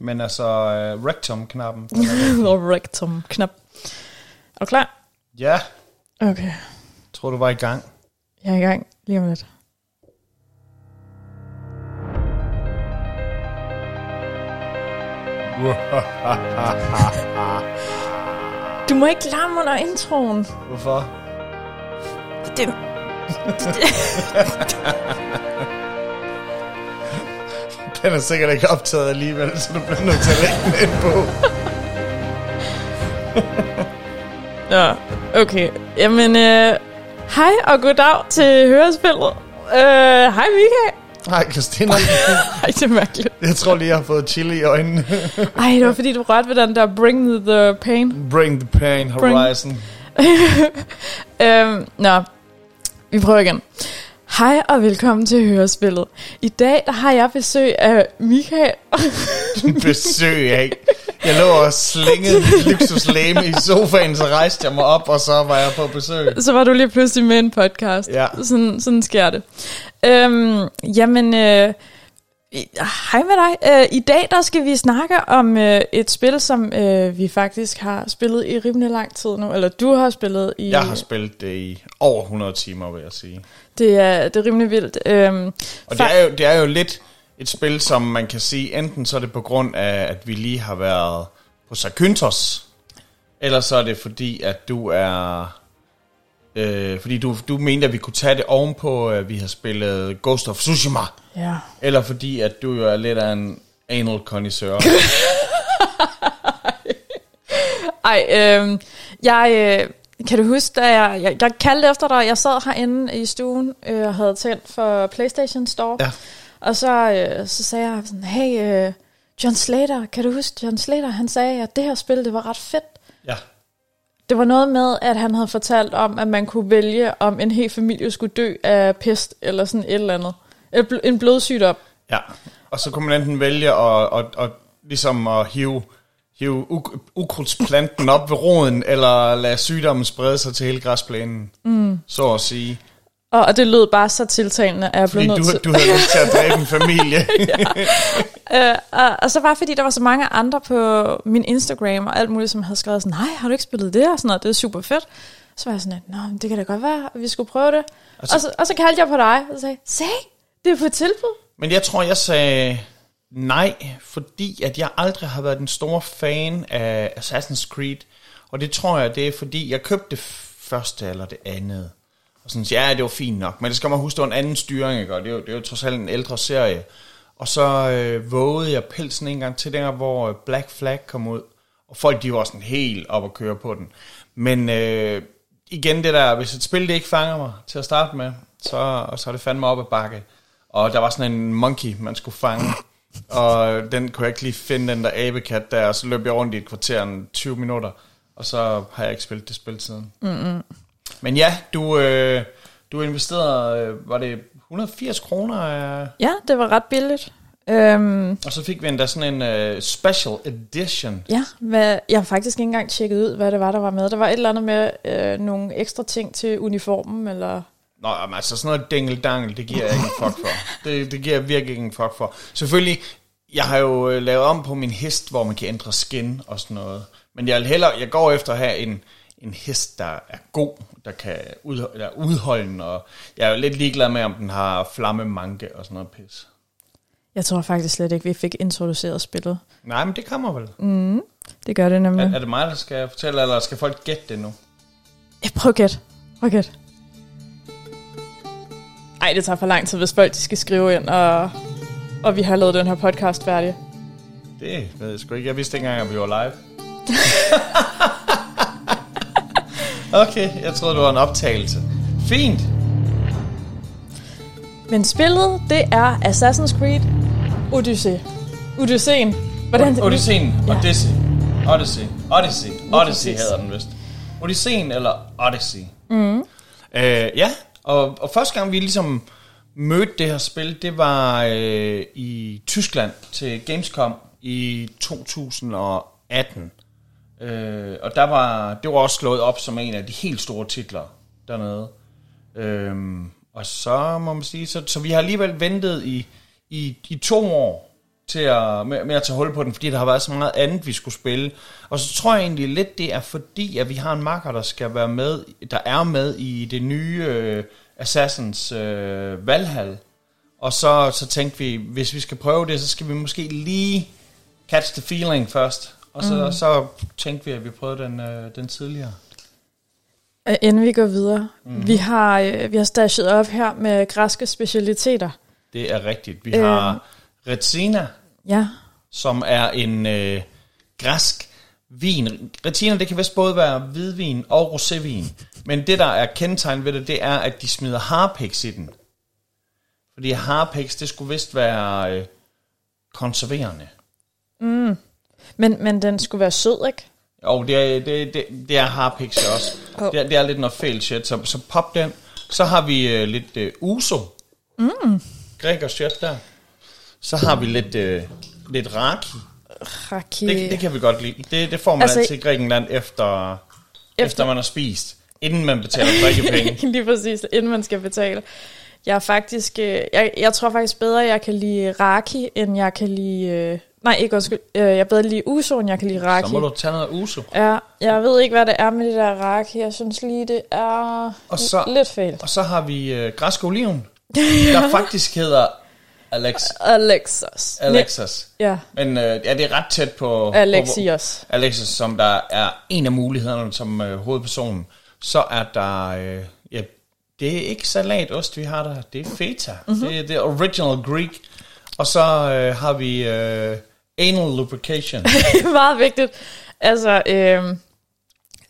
Men altså, uh, rectum-knappen. rectum-knap. Er du klar? ja, Okay, tror du var i gang. jeg er i gang lige om lidt. Du må ikke larme under introen. Hvorfor? Det, Den er sikkert ikke optaget alligevel, så du bliver nødt til at lægge den ind på. ja, okay. Jamen, øh, hej og goddag til Hørespillet. Øh, hej Mika. Nej, Christina. Ej, det er mærkeligt. Jeg tror lige, jeg har fået chili i øjnene. Ej, det var fordi, du rørte ved den der Bring the Pain. Bring the pain horizon. Øhm, nå, vi prøver igen. Hej og velkommen til Hørespillet. I dag der har jeg besøg af Michael. Besøg af. Jeg lå og slængede mit luksuslæme i sofaen, så rejste jeg mig op, og så var jeg på besøg. Så var du lige pludselig med en podcast. Ja. Sådan, sådan sker det. Øhm, jamen, øh, hej med dig. Øh, I dag der skal vi snakke om øh, et spil, som øh, vi faktisk har spillet i rimelig lang tid nu. Eller du har spillet i... Jeg har spillet det i over 100 timer, vil jeg sige. Det er, det er rimelig vildt. Øhm, Og det er, jo, det er jo lidt et spil, som man kan sige, enten så er det på grund af, at vi lige har været på Zakynthos, eller så er det fordi, at du er... Øh, fordi du, du mente, at vi kunne tage det ovenpå, at vi har spillet Ghost of Tsushima. ja. Eller fordi, at du jo er lidt af en anal connoisseur. Ej, øh, jeg... Øh, kan du huske, da jeg, jeg, jeg kaldte efter dig, jeg sad herinde i stuen øh, og havde tændt for PlayStation Store. Ja. Og så, øh, så sagde jeg sådan, hey, øh, John Slater, kan du huske John Slater? Han sagde, at det her spil, det var ret fedt. ja. Det var noget med, at han havde fortalt om, at man kunne vælge, om en hel familie skulle dø af pest eller sådan et eller andet. En bl- En blodsygdom. Ja, og så kunne man enten vælge at, at, at, ligesom at hive, hive uk- ukrudtsplanten op ved roden, eller lade sygdommen sprede sig til hele græsplænen, mm. så at sige. Og, og det lød bare så tiltalende, at jeg blev Fordi nødt du, til... du havde lyst til at dræbe en familie. Øh, og, og så bare fordi der var så mange andre på min Instagram og alt muligt, som havde skrevet sådan, nej, har du ikke spillet det og sådan noget, det er super fedt. Så var jeg sådan, at, nå, men det kan da godt være, at vi skulle prøve det. Altså- Og så, og så kaldte jeg på dig og sagde, se, det er på tilbud. Men jeg tror, jeg sagde nej, fordi at jeg aldrig har været den store fan af Assassin's Creed. Og det tror jeg, det er fordi, jeg købte det første eller det andet. Og sådan, ja, det var fint nok. Men det skal man huske, det var en anden styring, ikke? Og det er jo, det er jo trods alt en ældre serie. Og så øh, vågede jeg pelsen en gang til der, hvor øh, Black Flag kom ud. Og folk, de var sådan helt op at køre på den. Men øh, igen det der, hvis et spil det ikke fanger mig til at starte med, så, så er det fandme op ad bakke. Og der var sådan en monkey, man skulle fange. Og den kunne jeg ikke lige finde, den der abekat der. Og så løb jeg rundt i et kvarter, 20 minutter. Og så har jeg ikke spillet det spil siden. Mm-hmm. Men ja, du, øh, du investerede, øh, var det 180 kroner? Øh, Ja, det var ret billigt. Øhm, og så fik vi endda sådan en øh, special edition. ja, hvad, jeg har faktisk ikke engang tjekket ud, hvad det var, der var med. Der var et eller andet med øh, nogle ekstra ting til uniformen, eller... Nå, men altså sådan noget dingeldangel, det giver jeg ikke en fuck for. Det, det giver jeg virkelig ikke en fuck for. Selvfølgelig, jeg har jo øh, lavet om på min hest, hvor man kan ændre skin og sådan noget. Men jeg, hellere, jeg går efter at have en, en hest, der er god, der kan ud, der er udholdende, og jeg er jo lidt ligeglad med, om den har flammemanke og sådan noget pis. Jeg tror faktisk slet ikke, vi fik introduceret spillet. Nej, men det kommer vel. Det gør det nemlig. Er, er det mig, der skal fortælle, eller skal folk gætte det nu? Ja, prøv at gætte. Prøv at gætte. Ej, det tager for lang tid, hvis folk de skal skrive ind, og, og vi har lavet den her podcast færdig. Det ved jeg sgu ikke. Jeg vidste ikke engang, at vi var live. okay, jeg troede, det var en optagelse. Fint. Men spillet, det er Assassin's Creed Odyssey. Odysseen. Hvordan? Odysseen. Ja. Odyssey. Odyssey. Odyssey. Odyssey hedder den vist. Odysseen eller Odyssey. Mm. Øh, ja, og, og første gang vi ligesom mødte det her spil, det var øh, i Tyskland til Gamescom i 2018. Øh, og der var, det var også slået op som en af de helt store titler dernede. Øhm, og så må man sige, så, så vi har alligevel ventet i, i, i to år til at, med, med at tage hul på den, fordi der har været så meget andet, vi skulle spille. Og så tror jeg egentlig lidt, det er fordi, at vi har en makker, der skal være med, der er med i det nye øh, Assassins øh, Valhall. Og så, så tænkte vi, hvis vi skal prøve det, så skal vi måske lige catch the feeling først. Og så, mm. så tænkte vi, at vi prøvede den, øh, den tidligere. Øh, Inden vi går videre. Mm-hmm. Vi har, øh, vi har stashet op her med græske specialiteter. Det er rigtigt. Vi øh. har Retsina, Ja, som er en øh, græsk vin. Retina, det kan vist både være hvidvin og rosévin. Men det, der er kendetegn ved det, det er, at de smider harpiks i den. Fordi harpiks, det skulle vist være øh, konserverende. Men, men den skulle være sød, ikke? Og det er, det, det, det er harpiks også. Hov. Det er, det er lidt noget fæl shit, så, så pop den. Så har vi øh, lidt øh, uso. Mm. Græker shit der. Så har vi lidt, øh, lidt raki. Raki. Det, det kan vi godt lide. Det, det får man Altså- altid i Grækenland efter, efter, efter man har spist. Inden man betaler drikkepenge. Lige præcis, inden man skal betale. Jeg er faktisk, øh, jeg, jeg tror faktisk bedre, jeg kan lide raki, end jeg kan lide, øh, nej ikke undskyld, øh, jeg bedre lide uso, end jeg kan lide raki. Så må du tage noget uso. Ja, jeg ved ikke, hvad det er med det der raki. Jeg synes lige, det er Og så- lidt fejl. Og så har vi øh, græsk oliven, der faktisk hedder Alex, Alexos. Alexas. Ja, Men øh, ja, det er ret tæt på... Alexios. På, Alexis, som der er en af mulighederne som øh, hovedpersonen. Så er der... Øh, ja, det er ikke salatost, vi har der. Det er feta. Mhm. Mm-hmm. Det, er- det er original Greek. Og så øh, har vi øh, anal lubrication. Det meget vigtigt. Altså, øh,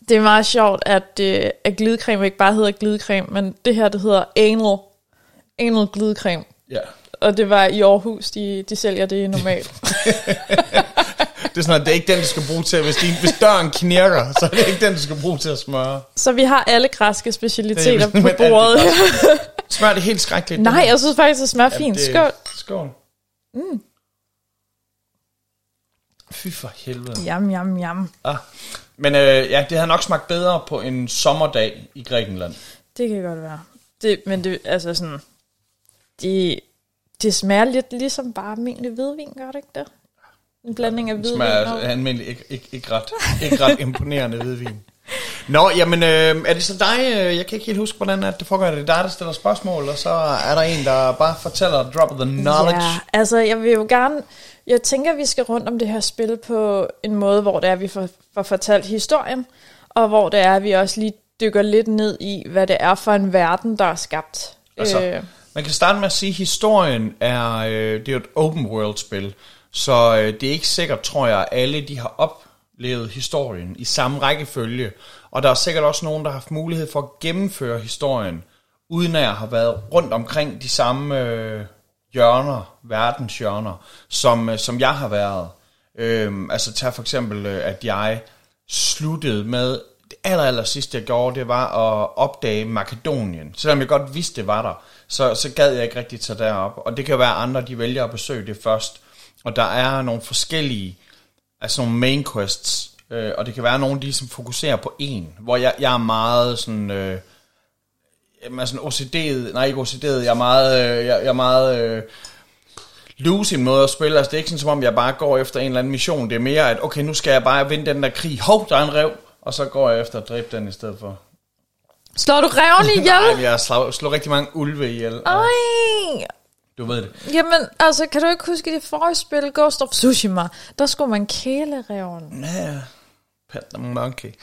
det er meget sjovt, at, øh, at glidecreme ikke bare hedder glidecreme, men det her, det hedder anal. Anal glidecreme. ja. Og det var i Aarhus, de, de sælger det normalt. Det er sådan, at det er ikke den, du skal bruge til, hvis, din, hvis døren knirker, så er det ikke den, du skal bruge til at smøre. Så vi har alle græske specialiteter Det på bordet. Smør det helt skrækkeligt. Nej, jeg synes faktisk, det smager Ja, fint. det- Skål. Skål. Mm. Fy for helvede. Jam, jam, jam. Ah. Men øh, ja, det havde nok smagt bedre på en sommerdag i Grækenland. Det kan godt være. Det, men det, altså sådan, det, det smager lidt ligesom bare almindelig hvidvin, gør det ikke det? En blanding af Det hvidvin smager og... almindeligt ikke, ikke, ikke, ret, ikke ret imponerende hvidvin. Nå, jamen, øh, er det så dig? øh, Jeg kan ikke helt huske, hvordan at det foregår. Er det dig, der stiller spørgsmål, og så er der en, der bare fortæller, drop the knowledge? Ja, altså jeg vil jo gerne... Jeg tænker, vi skal rundt om det her spil på en måde, hvor det er, vi får, får fortalt historien, og hvor det er, vi også lige dykker lidt ned i, hvad det er for en verden, der er skabt. Altså, Øh, Man kan starte med at sige, at historien er, øh, det er et open world spil, så øh, det er ikke sikkert, tror jeg, at alle de har oplevet historien i samme rækkefølge, og der er sikkert også nogen, der har haft mulighed for at gennemføre historien, uden at have været rundt omkring de samme øh, hjørner, verdenshjørner, som, øh, som jeg har været. Øhm, altså tag for eksempel, øh, at jeg sluttede med, det aller, aller sidste jeg gjorde, det var at opdage Makedonien. Selvom jeg godt vidste, det var der, så, så gad jeg ikke rigtig tage derop. Og det kan være andre, de vælger at besøge det først. Og der er nogle forskellige, altså nogle main quests, øh, og det kan være nogle, de som fokuserer på en, hvor jeg, jeg er meget sådan... Øh, Jamen, sådan OCD'et, nej ikke OCD'et, jeg er meget, øh, jeg, jeg er meget øh, loose i en måde at spille. Altså det er ikke sådan, som om jeg bare går efter en eller anden mission. Det er mere, at okay, nu skal jeg bare vinde den der krig. Hov, der er en rev. Og så går jeg efter at dræbe den i stedet for. slår du reven ihjel? Nej, jeg slår, slår rigtig mange ulve ihjel. Ej, Du ved det. Jamen, altså, kan du ikke huske i det forrige spil, Ghost of Tsushima, der skulle man kæle reven. Ja, pet the monkey.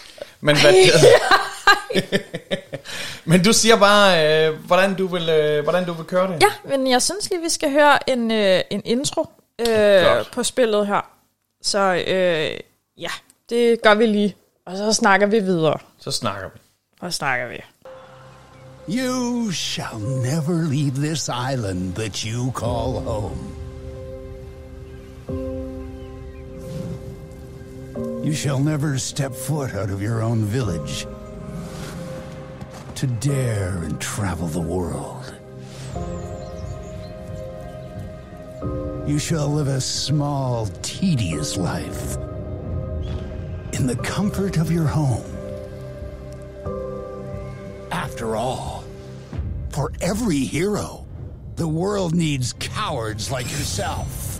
Men hvad Men du siger bare, øh, hvordan, du vil, øh, hvordan du vil køre det. Ja, men jeg synes lige, vi skal høre en, øh, en intro øh, på spillet her. Så øh, ja, det gør vi lige. Og så snakker vi videre. Så snakker vi. Og snakker vi. You shall never leave this island that you call home. You shall never step foot out of your own village to dare and travel the world. You shall live a small, tedious life in the comfort of your home. After all, for every hero, the world needs cowards like yourself.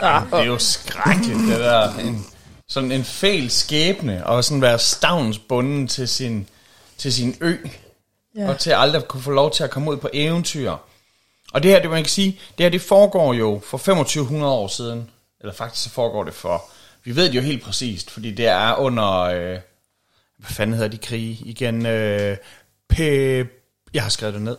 Ah, er jo skrækkeligt, det der. Sådan en fæl skæbne, og sådan være stavnsbunden til sin, til sin ø, ja. og til aldrig kunne få lov til at komme ud på eventyr. Og det her, det man kan sige, det her det foregår jo for 2500 år siden, eller faktisk så foregår det for, vi ved det jo helt præcist, fordi det er under, øh, hvad fanden hedder de krige igen, øh, Pe, jeg har skrevet det ned.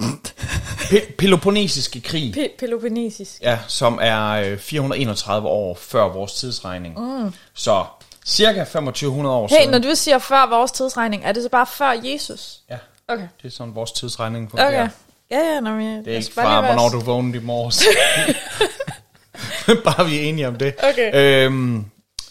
Pe, Peloponnesiske krig. Pe- Peloponnesisk. Ja, som er øh, 431 år før vores tidsregning. Mm. Så cirka 2500 år Hey, siden. når du siger før vores tidsregning, er det så bare før Jesus? Ja, Okay. det er sådan vores tidsregning fungerer. Okay. Ja, ja, nå, men, Det er ikke fra, hvornår du vågnede i morges. bare vi er enige om det. Okay. Øhm,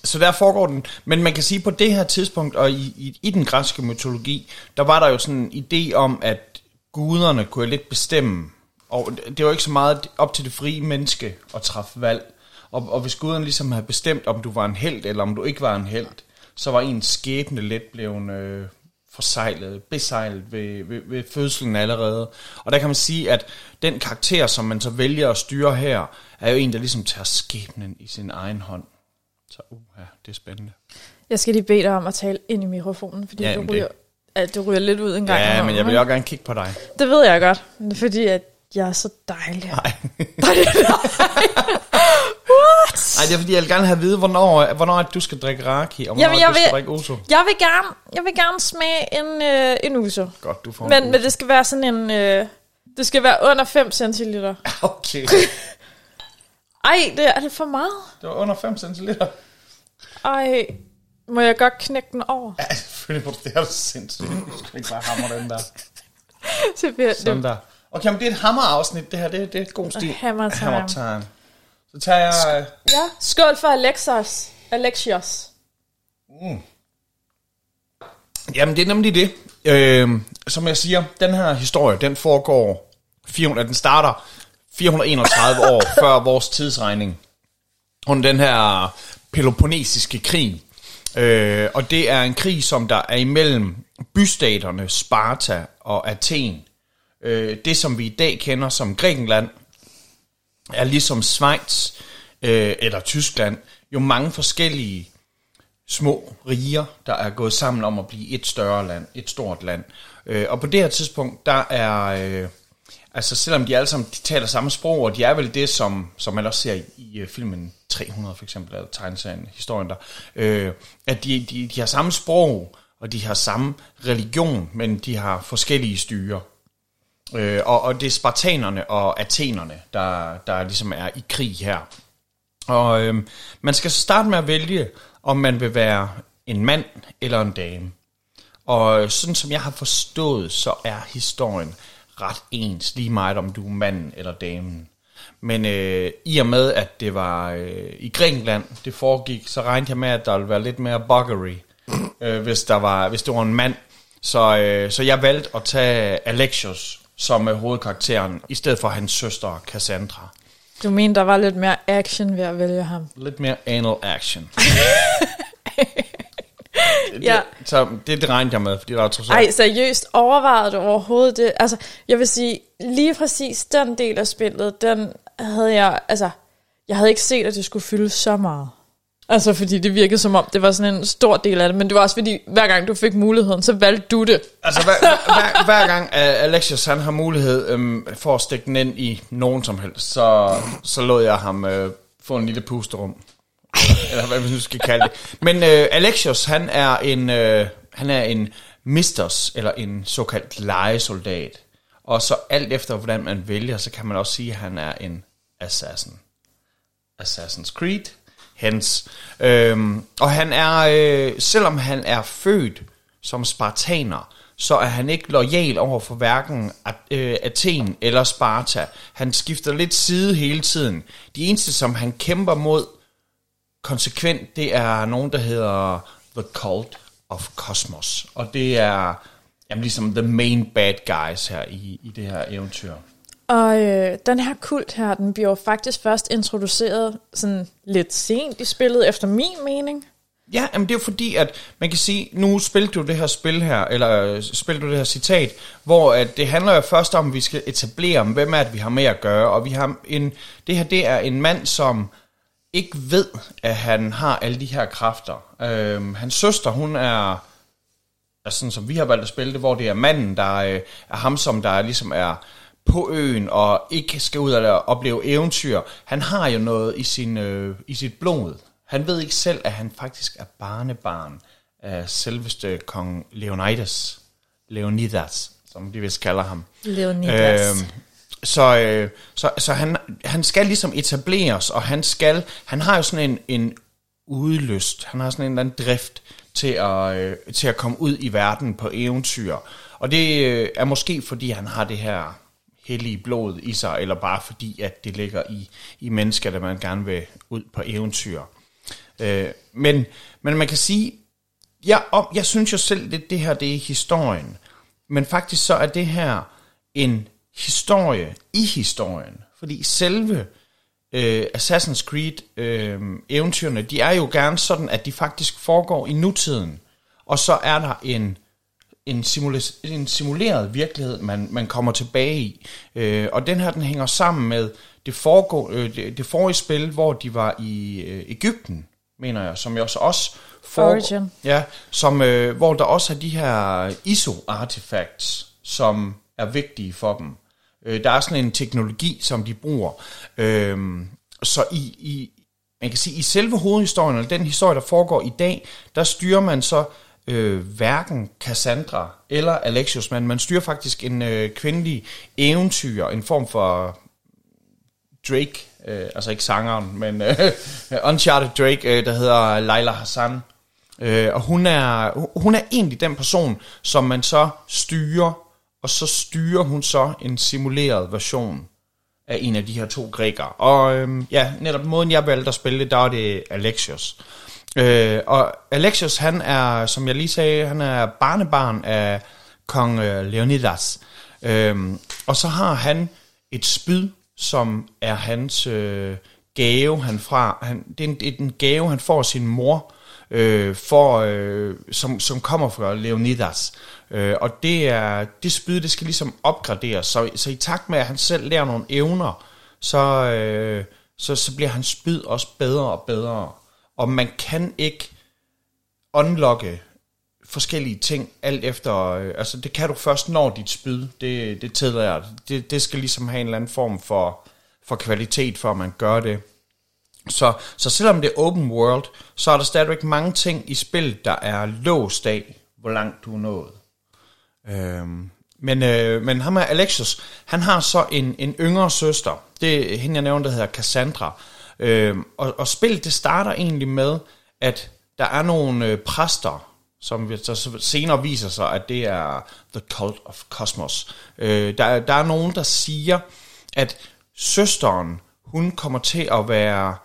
så der foregår den. Men man kan sige, på det her tidspunkt, og i, i, i den græske mytologi, der var der jo sådan en idé om, at guderne kunne lidt bestemme. Og det var ikke så meget op til det frie menneske at træffe valg. Og, og hvis guderne ligesom havde bestemt, om du var en held, eller om du ikke var en held, så var ens skæbne lidt blevet øh, forsejlet, besejlet ved, ved, ved fødslen allerede. Og der kan man sige, at den karakter, som man så vælger at styre her, er jo en, der ligesom tager skæbnen i sin egen hånd. Så uh, ja, det er spændende. Jeg skal lige bede dig om at tale ind i mikrofonen, fordi Ja, du, ryger, at du ryger lidt ud en gang. Ja, men jeg vil også gerne kigge på dig. Det ved jeg godt, fordi, at jeg er så dejlig. Nej. What? Nej, det er fordi, jeg vil gerne have at vide, hvornår, hvornår at du skal drikke raki, og hvornår Jamen, jeg du skal vil- drikke oso. Jeg vil gerne, jeg vil gerne smage en, øh, en uso. Godt, du får en Men, oso. men det skal være sådan en... Øh, det skal være under 5 centiliter. Okay, Ej, det er, er det for meget? det var under 5 centiliter. Ej, må jeg godt knække den over? Ja, selvfølgelig må du det. er du sindssygt. Du skal ikke bare hamre den der. Så bliver Sådan det, der. Okay, men det er et hammerafsnit, det her. Det, det er et god stil. Hammer time. Hammer time. Så tager jeg... ja, skål for Alexos. Alexios. Jamen, det er nemlig det. Øh, som jeg siger, den her historie, den foregår... 400, den starter 431 år før vores tidsregning. Under den her Peloponnesiske krig. Øh, og det er en krig, som der er imellem bystaterne Sparta og Athen. Øh, det, som vi i dag kender som Grækenland, er ligesom Schweiz øh, eller Tyskland jo mange forskellige små riger, der er gået sammen om at blive et større land, et stort land. Øh, og på det her tidspunkt, der er, øh, altså selvom de alle sammen de taler samme sprog, og de er vel det, som, som man også ser i, i øh, filmen 300 for eksempel, eller tegneserien, historien der, øh, at de, de, de har samme sprog, og de har samme religion, men de har forskellige styre. Øh, og, og det er spartanerne og athenerne, der, der ligesom er i krig her. Og øh, man skal så starte med at vælge, om man vil være en mand eller en dame. Og sådan som jeg har forstået, så er historien ret ens, lige meget om du er manden eller damen. Men øh, i og med, at det var øh, i Grækenland, det foregik, så regnede jeg med, at der ville være lidt mere buggery, øh, hvis, der var, hvis det var en mand. Så, øh, så jeg valgte at tage Alexios som øh, hovedkarakteren, i stedet for hans søster Cassandra. Du mener, der var lidt mere action ved at vælge ham? Lidt mere anal action. det, Ja. det, så det, det regnede jeg med, fordi der var trods alt... Ej, seriøst, overvejede du overhovedet det? Altså, jeg vil sige, lige præcis den del af spillet, den havde jeg, altså, jeg havde ikke set, at det skulle fylde så meget. Altså, fordi det virkede som om, det var sådan en stor del af det, men det var også fordi, hver gang du fik muligheden, så valgte du det. Altså hver, hver, hver gang uh, Alexios han har mulighed um, for at stikke den ind i nogen som helst, så, så lod jeg ham uh, få en lille pusterum. Eller hvad man nu skal kalde det. Men øh, Alexios han er en, øh, han er en misters, eller en såkaldt legesoldat. Og så alt efter hvordan man vælger, så kan man også sige, at han er en assassin. Assassin's Creed, hens. Øhm, og han er, øh, selvom han er født som spartaner, så er han ikke lojal over for hverken øh, Athen eller Sparta. Han skifter lidt side hele tiden. De eneste, som han kæmper mod konsekvent, det er nogen, der hedder The Cult of Cosmos. Og det er jamen, ligesom the main bad guys her i, i det her eventyr. Og øh, den her kult her, den bliver jo faktisk først introduceret sådan lidt sent i spillet, efter min mening. Ja, men det er jo fordi, at man kan sige, nu spiller du det her spil her, eller øh, spiller du det her citat, hvor at det handler jo først om, at vi skal etablere, hvem er det, vi har med at gøre, og vi har en, det her, det er en mand, som ikke ved, at han har alle de her kræfter. Øhm, hans søster, hun er, er sådan som vi har valgt at spille det, hvor det er manden, der øh, er ham, som der ligesom er på øen og ikke skal ud og opleve eventyr. Han har jo noget i, sin, øh, i sit blod. Han ved ikke selv, at han faktisk er barnebarn af selveste kong Leonidas. Leonidas, som de vist kalder ham. Leonidas. Øhm, så, øh, så, så han, han skal ligesom etableres, og han skal, han har jo sådan en, en udlyst, han har sådan en eller anden drift til at, øh, til at komme ud i verden på eventyr. Og det øh, er måske fordi han har det her hellige blod i sig, eller bare fordi at det ligger i, i mennesker, der man gerne vil ud på eventyr. Øh, men, men man kan sige, jeg, om, jeg synes jo selv, at det her det er historien. Men faktisk så er det her en historie i historien. Fordi selve øh, Assassin's Creed øh, eventyrene, de er jo gerne sådan, at de faktisk foregår i nutiden. Og så er der en, en, simula- en simuleret virkelighed, man, man kommer tilbage i. Øh, og den her, den hænger sammen med det, foregår, øh, det, det forrige spil, hvor de var i øh, Ægypten, mener jeg, som jo også også foregår, Origin. Ja, som, øh, hvor der også er de her ISO-artifacts, som er vigtige for dem. Øh, der er sådan en teknologi, som de bruger. Øh, så i, i, man kan sige, i selve hovedhistorien, eller den historie, der foregår i dag, der styrer man så øh, hverken Cassandra eller Alexios, men man styrer faktisk en øh, kvindelig eventyr, en form for Drake, øh, altså ikke sangeren, men øh, Uncharted Drake, øh, der hedder Laila Hassan. Øh, og hun er, hun er egentlig den person, som man så styrer, og så styrer hun så en simuleret version af en af de her to grækere. Og øhm, ja, netop måden jeg valgte at spille det, der er det Alexios. Øh, og Alexios, han er, som jeg lige sagde, han er barnebarn af kong øh, Leonidas. Øhm, og så har han et spyd, som er hans øh, gave, han fra, han, det, er en, det er en gave, han får af sin mor, øh, for, øh, som, som kommer fra Leonidas. Øh, og det er det spyd, det skal ligesom opgraderes. Så, så i takt med, at han selv lærer nogle evner, så, øh, så, så bliver hans spyd også bedre og bedre. Og man kan ikke unlocke forskellige ting, alt efter, øh, altså det kan du først, når dit spyd, det, det tillader jeg. Det, det skal ligesom have en eller anden form for, for kvalitet, for at man gør det. Så, så selvom det er open world, så er der stadigvæk mange ting i spillet, der er låst af, hvor langt du er nået. Øhm, men, øh, men ham er Alexios, han har så en, en yngre søster. Det er hende, jeg nævnte, der hedder Cassandra. Øhm, og, og spillet, det starter egentlig med, at der er nogle øh, præster, som vi- så så senere viser sig, at det er The Cult of Cosmos. Øh, der, der er nogen, der siger, at søsteren, hun kommer til at være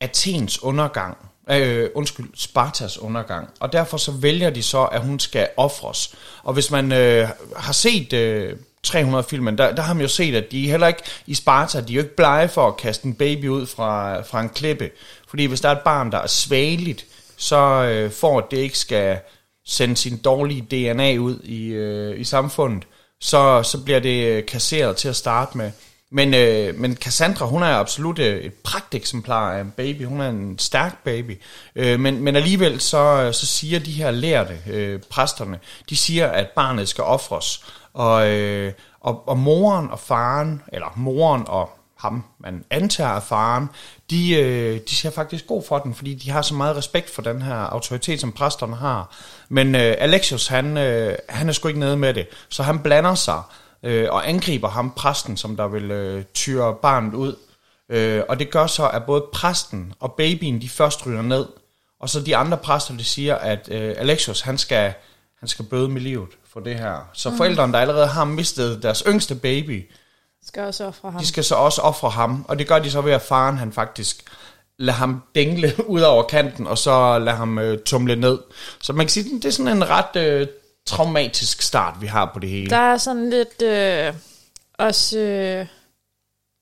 Athens undergang, øh, undskyld, Spartas undergang, og derfor så vælger de så, at hun skal ofres. Og hvis man øh, har set øh, 300-filmen, der, der har man jo set, at de heller ikke i Sparta, de er jo ikke blege for at kaste en baby ud fra, fra en klippe. Fordi hvis der er et barn, der er svageligt, så øh, for at det ikke skal sende sin dårlige DNA ud i, øh, i samfundet, så, så bliver det øh, kasseret til at starte med. Men, øh, men Cassandra, hun er absolut øh, et pragteksemplar af en baby. Hun er en stærk baby. Øh, men, men alligevel så, så siger de her lærte, øh, præsterne, de siger, at barnet skal ofres. Og, øh, og, og moren og faren, eller moren og ham, man antager af faren, de, øh, de ser faktisk god for den, fordi de har så meget respekt for den her autoritet, som præsterne har. Men øh, Alexios, han, øh, han er sgu ikke nede med det, så han blander sig øh, og angriber ham, præsten, som der vil øh, tyre barnet ud. Øh, og det gør så, at både præsten og babyen, de først ryger ned, og så de andre præster, de siger, at øh, Alexios, han skal, han skal bøde med livet for det her. Så mm. forældrene, der allerede har mistet deres yngste baby, Skal også ofre ham. de skal så også ofre ham, og det gør de så ved, at faren han faktisk lader ham dingle ud over kanten, og så lader ham øh, tumle ned. Så man kan sige, det er sådan en ret øh, traumatisk start, vi har på det hele. Der er sådan lidt øh, også... Øh,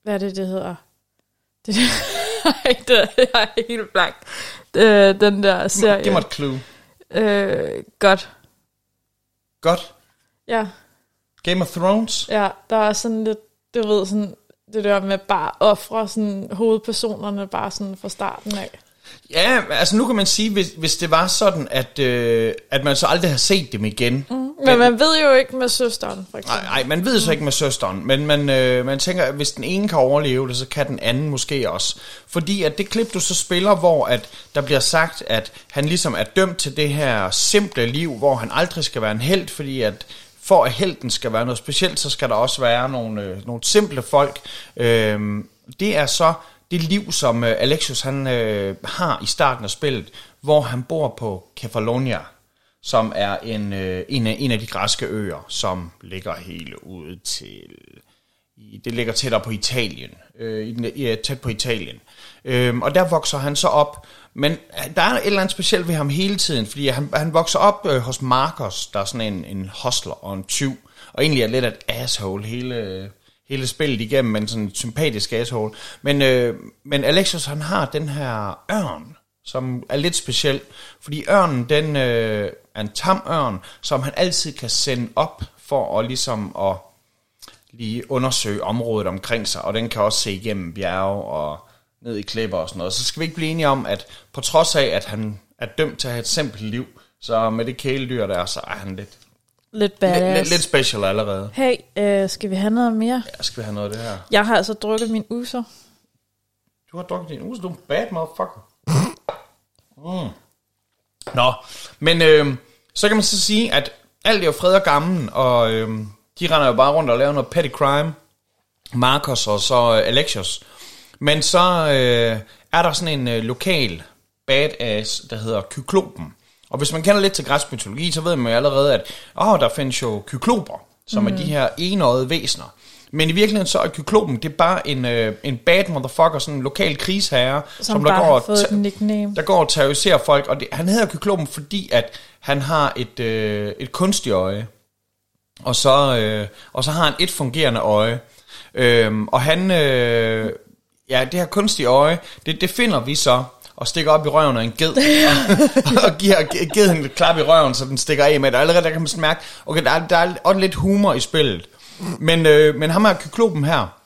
hvad er det, det hedder? Det, Ej, det jeg er helt blank. Øh, den der serie. Giv mig et clue. Øh, godt. Godt. Ja, Game of Thrones. ja, der er sådan lidt, du ved, sådan det der med bare ofre sådan hovedpersonerne bare sådan fra starten af. Ja, altså nu kan man sige, hvis, hvis det var sådan, at, øh, at man så aldrig har set dem igen. Mm. Men man ved jo ikke med søsteren, for eksempel. Nej, man ved så ikke med søsteren, men man, øh, man tænker, at hvis den ene kan overleve det, så kan den anden måske også. Fordi at det klip, du så spiller, hvor at der bliver sagt, at han ligesom er dømt til det her simple liv, hvor han aldrig skal være en held, fordi at for at helten skal være noget specielt, så skal der også være nogle, øh, nogle simple folk. Øh, det er så det liv, som øh, Alexius han øh, har i starten af spillet, hvor han bor på Kefalonia, som er en, øh, en, af, en af de græske øer, som ligger helt ude til... I, det ligger tættere på Italien, øh, i, den- ja, tæt på Italien. Øhm, og der vokser han så op, men øh, der er et eller andet specielt ved ham hele tiden, fordi han, han vokser op øh, hos Marcos, der er sådan en, en hostler og en tyv, og egentlig er lidt af et asshole hele, øh, hele spillet igennem, men sådan en sympatisk asshole. Men, øh, men Alexios, han har den her ørn, som er lidt speciel, fordi ørnen, den øh, er en tam ørn, som han altid kan sende op for at ligesom at lige undersøge området omkring sig, og den kan også se igennem bjerge og ned i klipper og sådan noget. Så skal vi ikke blive enige om, at på trods af, at han er dømt til at have et simpelt liv, så med det kæledyr der, så er han lidt, Lidt badass. lidt, lidt special allerede. Hey, øh, skal vi have noget mere? Ja, skal vi have noget af det her? Jeg har altså drukket min user. Du har drukket din uge, du er en bad motherfucker. Mm. Nå, men øh, så kan man så sige, at alt er jo fred og gammel, og øh, de render jo bare rundt og laver noget petty crime. Marcos og så øh, Alexios. Men så øh, er der sådan en øh, lokal badass, der hedder Kyklopen. Og hvis man kender lidt til græsk mytologi, så ved man jo allerede, at åh, der findes jo kykloper, som mm. er de her enøjede væsener. Men i virkeligheden så er kyklopen, det er bare en, øh, en bad motherfucker, sådan en lokal krigsherre, Som, som, der går og ta- der går og terroriserer folk, og det, han hedder Kyklopen, fordi at han har et, øh, et kunstigt øje, og så, øh, og så har han et fungerende øje. Øhm, og han, øh, ja, det her kunstige øje, det, det finder vi så, og stikker op i røven af en ged, og, og giver gi- geden et klap i røven, så den stikker af med det. Og allerede der kan man sådan mærke, okay, der er, der er også lidt humor i spillet. Men, øh, men ham her, Kyklopen her,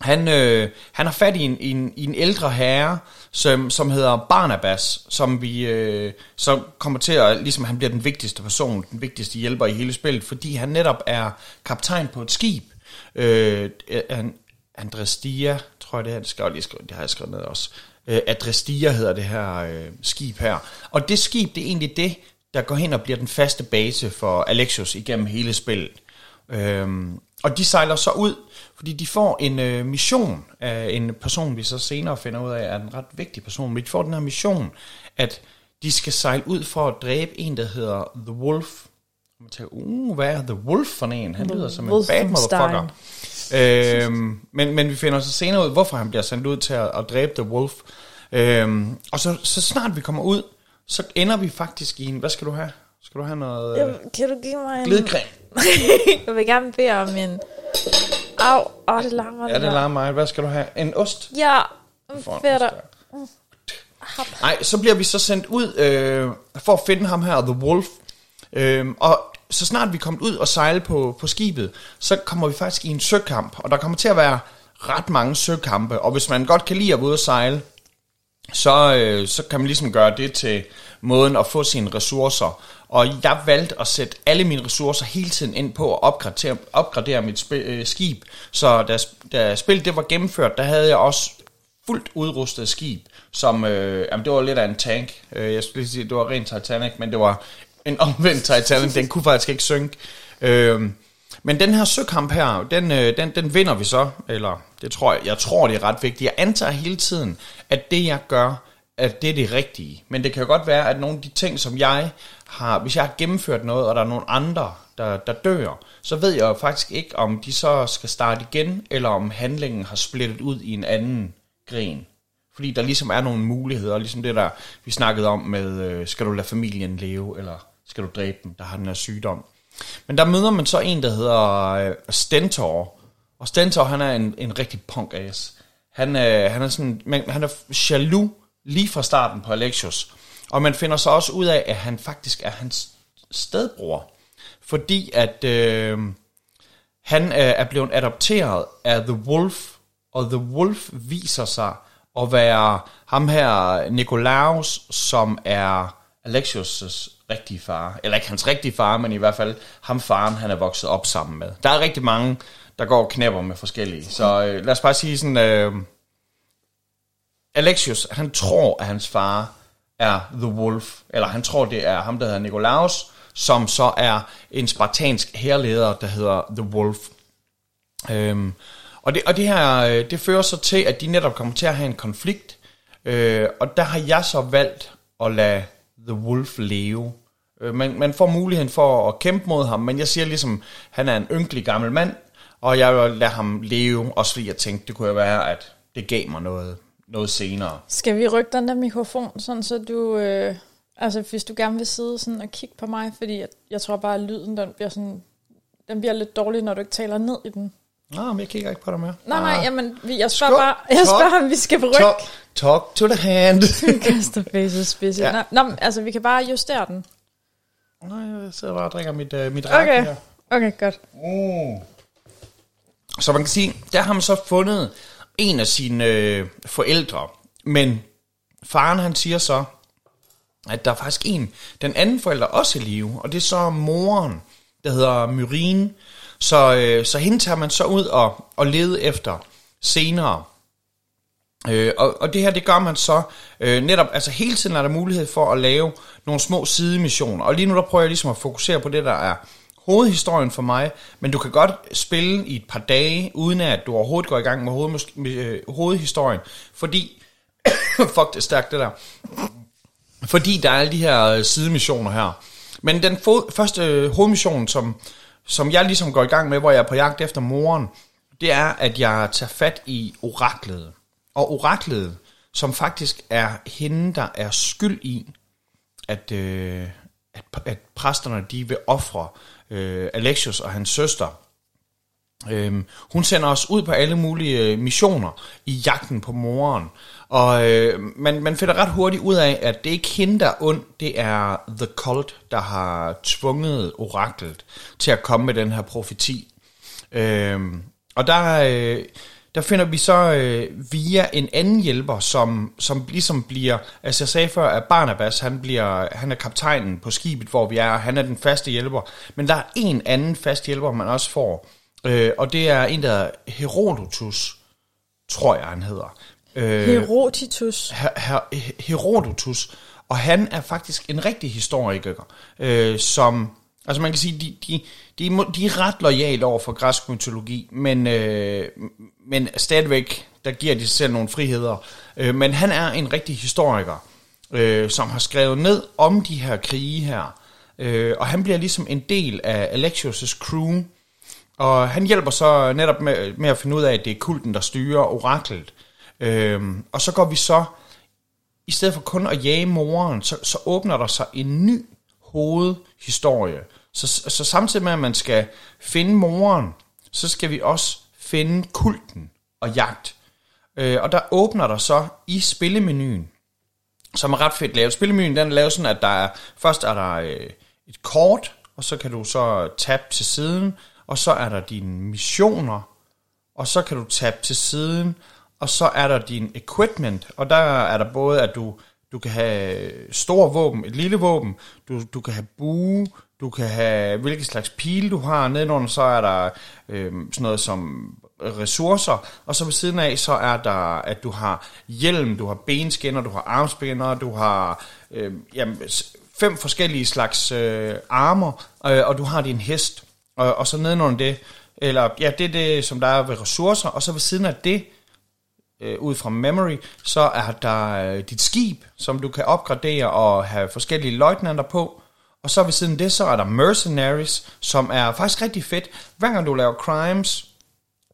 han, øh, han har fat i en, i, en, i en ældre herre, som, som hedder Barnabas, som vi øh, så kommer til at, ligesom han bliver den vigtigste person, den vigtigste hjælper i hele spillet, fordi han netop er kaptajn på et skib. Øh, an, Andrestia, tror jeg det her, det skal jeg lige skrive, det har jeg skrevet ned også. Øh, Adrestia hedder det her øh, skib her. Og det skib, det er egentlig det, der går hen og bliver den faste base for Alexios igennem hele spillet. Øhm, og de sejler så ud, fordi de får en øh, mission af en person, vi så senere finder ud af, er en ret vigtig person. Men de får den her mission, at de skal sejle ud for at dræbe en, der hedder The Wolf. Man tænker, uh, hvad er The Wolf for en? Han lyder som en bad motherfucker. Øhm, men, men vi finder så senere ud, hvorfor han bliver sendt ud til at, at dræbe The Wolf. Øhm, og så, så snart vi kommer ud, så ender vi faktisk i en... Hvad skal du have? Skal du have noget øh, Jamen, Kan du give mig en... glidecreme? jeg vil gerne bede om en... Au, åh, det larmer. Ja, det larmer mig. Hvad skal du have? En ost? Ja, fætter. ja. Nej, så bliver vi så sendt ud øh, for at finde ham her, The Wolf. Øh, og så snart vi kommer ud og sejle på, på skibet, så kommer vi faktisk i en søkamp. Og der kommer til at være ret mange søkampe. Og hvis man godt kan lide at være ude og sejle, så, øh, så kan man ligesom gøre det til måden at få sine ressourcer. Og jeg valgte at sætte alle mine ressourcer hele tiden ind på at opgradere, opgradere mit sp- øh, skib. Så da, da spillet det var gennemført, der havde jeg også fuldt udrustet skib, som, øh, jamen det var lidt af en tank. Øh, jeg skulle lige sige, det var rent Titanic, men det var en omvendt Titanic, den kunne faktisk ikke synke. Øhm, men den her søkamp her, den, øh, den, den vinder vi så, eller det tror jeg, jeg tror det er ret vigtigt. Jeg antager hele tiden, at det jeg gør, at det er det rigtige. Men det kan jo godt være, at nogle af de ting, som jeg har, hvis jeg har gennemført noget, og der er nogle andre, der, der dør, så ved jeg jo faktisk ikke, om de så skal starte igen, eller om handlingen har splittet ud i en anden gren. Fordi der ligesom er nogle muligheder, ligesom det der, vi snakkede om med, øh, skal du lade familien leve, eller skal du dræbe dem, der har den her sygdom. Men der møder man så en, der hedder øh, Stentor, og Stentor, han er en, en rigtig punk-ass. Han, øh, han er sådan, han er jaloux lige fra starten på Alexios. Og man finder så også ud af, at han faktisk er hans stedbror. Fordi at øh, han øh, er blevet adopteret af The Wolf og The Wolf viser sig at være ham her Nikolaus, som er Alexios' rigtige far. Eller ikke hans rigtige far, men i hvert fald ham faren, han er vokset op sammen med. Der er rigtig mange, der går og knæpper med forskellige. Så øh, lad os bare sige sådan... Øh, Alexius, han tror, at hans far er The Wolf. Eller han tror, det er ham, der hedder Nikolaus, som så er en spartansk herleder, der hedder The Wolf. Øhm, og det, og det her, øh, det fører så til, at de netop kommer til at have en konflikt. Øh, og der har jeg så valgt at lade The Wolf leve. Øh, man, man får muligheden for at kæmpe mod ham, men jeg siger ligesom, han er en ynkelig gammel mand, og jeg vil lade ham leve, også fordi jeg tænkte, det kunne være, at det gav mig noget, noget senere. Skal vi rykke den der mikrofon, sådan så du... Øh, altså, hvis du gerne vil sidde sådan og kigge på mig, fordi jeg, jeg tror bare, at lyden den bliver sådan... Den bliver lidt dårlig, når du ikke taler ned i den. Nå, men jeg kigger ikke på dig mere. Nej, nej, Ah. jamen, jeg spørger Skål. bare, jeg Talk. spørger, om vi skal rykke. Talk, talk to the hand. Kaster faces spids. Ja. Nå, men, altså, vi kan bare justere den. Nej, jeg sidder bare og drikker mit, uh, mit Okay, her. okay, godt. Så man kan sige, der har man så fundet en af sine øh, forældre. Men faren han siger så, at der er faktisk en, den anden forælder også i live, og det er så moren, der hedder Myrine. Så, øh, så hende tager man så ud og, og lede efter senere. Øh, og, og det her, det gør man så øh, netop, altså hele tiden er der mulighed for at lave nogle små sidemissioner. Og lige nu der prøver jeg ligesom at fokusere på det, der er hovedhistorien for mig, men du kan godt spille i et par dage, uden at du overhovedet går i gang med, hoved, med øh, hovedhistorien, fordi, fuck det er stærkt det der, fordi der er alle de her øh, sidemissioner her. Men den fo- første øh, hovedmission, som, som jeg ligesom går i gang med, hvor jeg er på jagt efter moren, det er, at jeg tager fat i oraklet. Og oraklet, som faktisk er hende, der er skyld i, at, øh, at, at præsterne de vil ofre øh, Alexios og hans søster. Øhm, hun sender os ud på alle mulige øh, missioner i jagten på moren. Og øh, man, man finder ret hurtigt ud af, at det ikke hende, der er ond, det er The Cult, der har tvunget oraklet til at komme med den her profeti. Øh, og der, øh, der finder vi så øh, via en anden hjælper, som, som ligesom bliver, altså jeg sagde før, at Barnabas, han, bliver, han er kaptajnen på skibet, hvor vi er, og han er den faste hjælper. Men der er en anden fast hjælper, man også får, øh, og det er en, der hedder Herodotus, tror jeg, han hedder. Øh, Herodotus. Her, her, Herodotus, og han er faktisk en rigtig historiker, øh, som, altså man kan sige, de, de, de, de er ret lojale over for græsk mytologi, men, øh, men stadigvæk, der giver de sig selv nogle friheder. Øh, men han er en rigtig historiker, øh, som har skrevet ned om de her krige her, øh, og han bliver ligesom en del af Alexios' crew, og han hjælper så netop med, med at finde ud af, at det er kulten, der styrer oraklet. Øhm, og så går vi så, i stedet for kun at jage moren, så, så åbner der sig en ny hovedhistorie. Så, så samtidig med, at man skal finde moren, så skal vi også finde kulten og jagt. Øh, og der åbner der så i spillemenuen, som er ret fedt lavet. Spillemenuen den er lavet sådan, at der er, først er der øh, et kort, og så kan du så tabe til siden, og så er der dine missioner, og så kan du tabe til siden, og så er der din equipment, og der er der både, at du, du kan have store våben, et lille våben, du, du kan have bue, du kan have hvilke slags pile du har, nedenunder så er der øh, sådan noget som ressourcer, og så ved siden af, så er der, at du har hjelm, du har benskinner, du har armspinner, du har øh, jamen, fem forskellige slags øh, armer, øh, og du har din hest, og, og så nedenunder det, eller ja, det er det, som der er ved ressourcer, og så ved siden af det, øh, ud fra memory, så er der øh, dit skib, som du kan opgradere og have forskellige løjtnanter på. Og så ved siden af det, så er der mercenaries, som er faktisk rigtig fedt. Hver gang du laver crimes,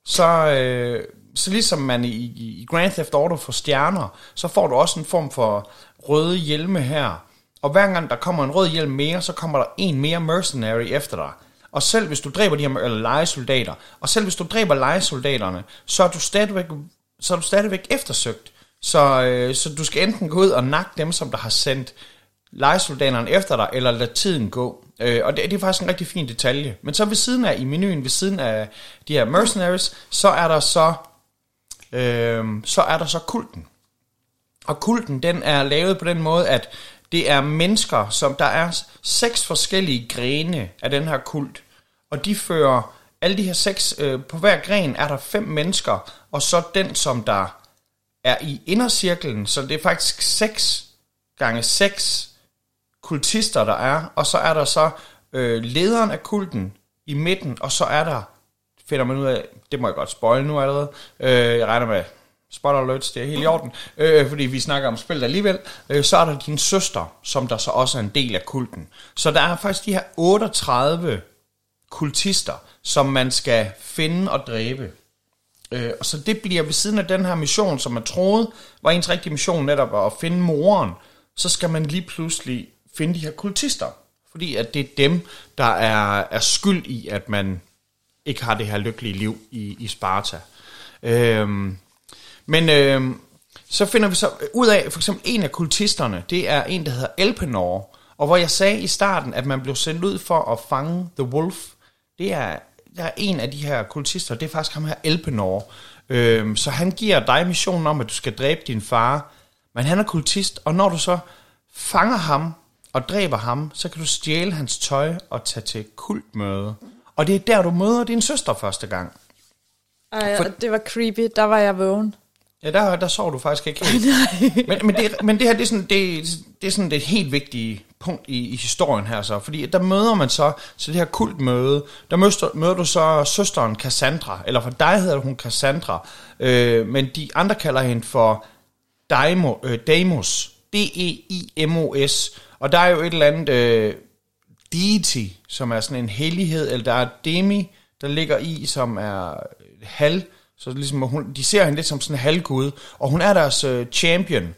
så, øh, så ligesom man i, i i Grand Theft Auto får stjerner, så får du også en form for røde hjelme her. Og hver gang der kommer en rød hjelm mere, så kommer der en mere mercenary efter dig. Og selv hvis du dræber de her eller legesoldater, og selv hvis du dræber legesoldaterne, så er du stadigvæk, så er du stadigvæk eftersøgt. Så, øh, så du skal enten gå ud og nakke dem, som der har sendt legesoldaterne efter dig, eller lade tiden gå. Øh, og det, det er faktisk en rigtig fin detalje. Men så ved siden af, i menuen, ved siden af de her mercenaries, så er der så øh, så er der så kulten. Og kulten, den er lavet på den måde, at det er mennesker, som der er seks forskellige grene af den her kult. Og de fører alle de her seks, øh, på hver gren er der fem mennesker, og så den, som der er i indercirklen, så det er faktisk 6 gange 6 kultister, der er, og så er der så øh, lederen af kulten i midten, og så er der, finder man ud af, det må jeg godt spoil nu allerede, øh, jeg regner med, spoiler alerts, det er helt i orden, øh, øh, fordi vi snakker om spillet alligevel, øh, så er der din søster, som der så også er en del af kulten. Så der er faktisk de her 38 kultister, som man skal finde og dræbe. Øh, og så det bliver ved siden af den her mission, som man troede var ens rigtige mission netop at finde moren, så skal man lige pludselig finde de her kultister. Fordi at det er dem, der er, er skyld i, at man ikke har det her lykkelige liv i, i Sparta. Øhm, men øhm, så finder vi så ud af, for eksempel en af kultisterne, det er en, der hedder Elpenor. Og hvor jeg sagde i starten, at man blev sendt ud for at fange The Wolf, det er der er en af de her kultister, det er faktisk ham her Elpenor. Øhm, så han giver dig missionen om, at du skal dræbe din far. Men han er kultist, og når du så fanger ham og dræber ham, så kan du stjæle hans tøj og tage til kultmøde. Og det er der, du møder din søster første gang. Ej, For... det var creepy. Der var jeg vågen. Ja, der, der sov du faktisk ikke helt. men, men, det, men det her, det er, sådan, det, det er sådan det helt vigtige punkt i, i historien her så. Fordi der møder man så, til det her kultmøde, der møder, møder du så søsteren Cassandra, eller for dig hedder hun Cassandra, øh, men de andre kalder hende for Daimo, øh, Deimos, D-E-I-M-O-S, og der er jo et eller andet øh, deity, som er sådan en hellighed, eller der er Demi, der ligger i, som er halv, så ligesom, hun, de ser hende lidt som sådan en halvgud, og hun er deres øh, champion.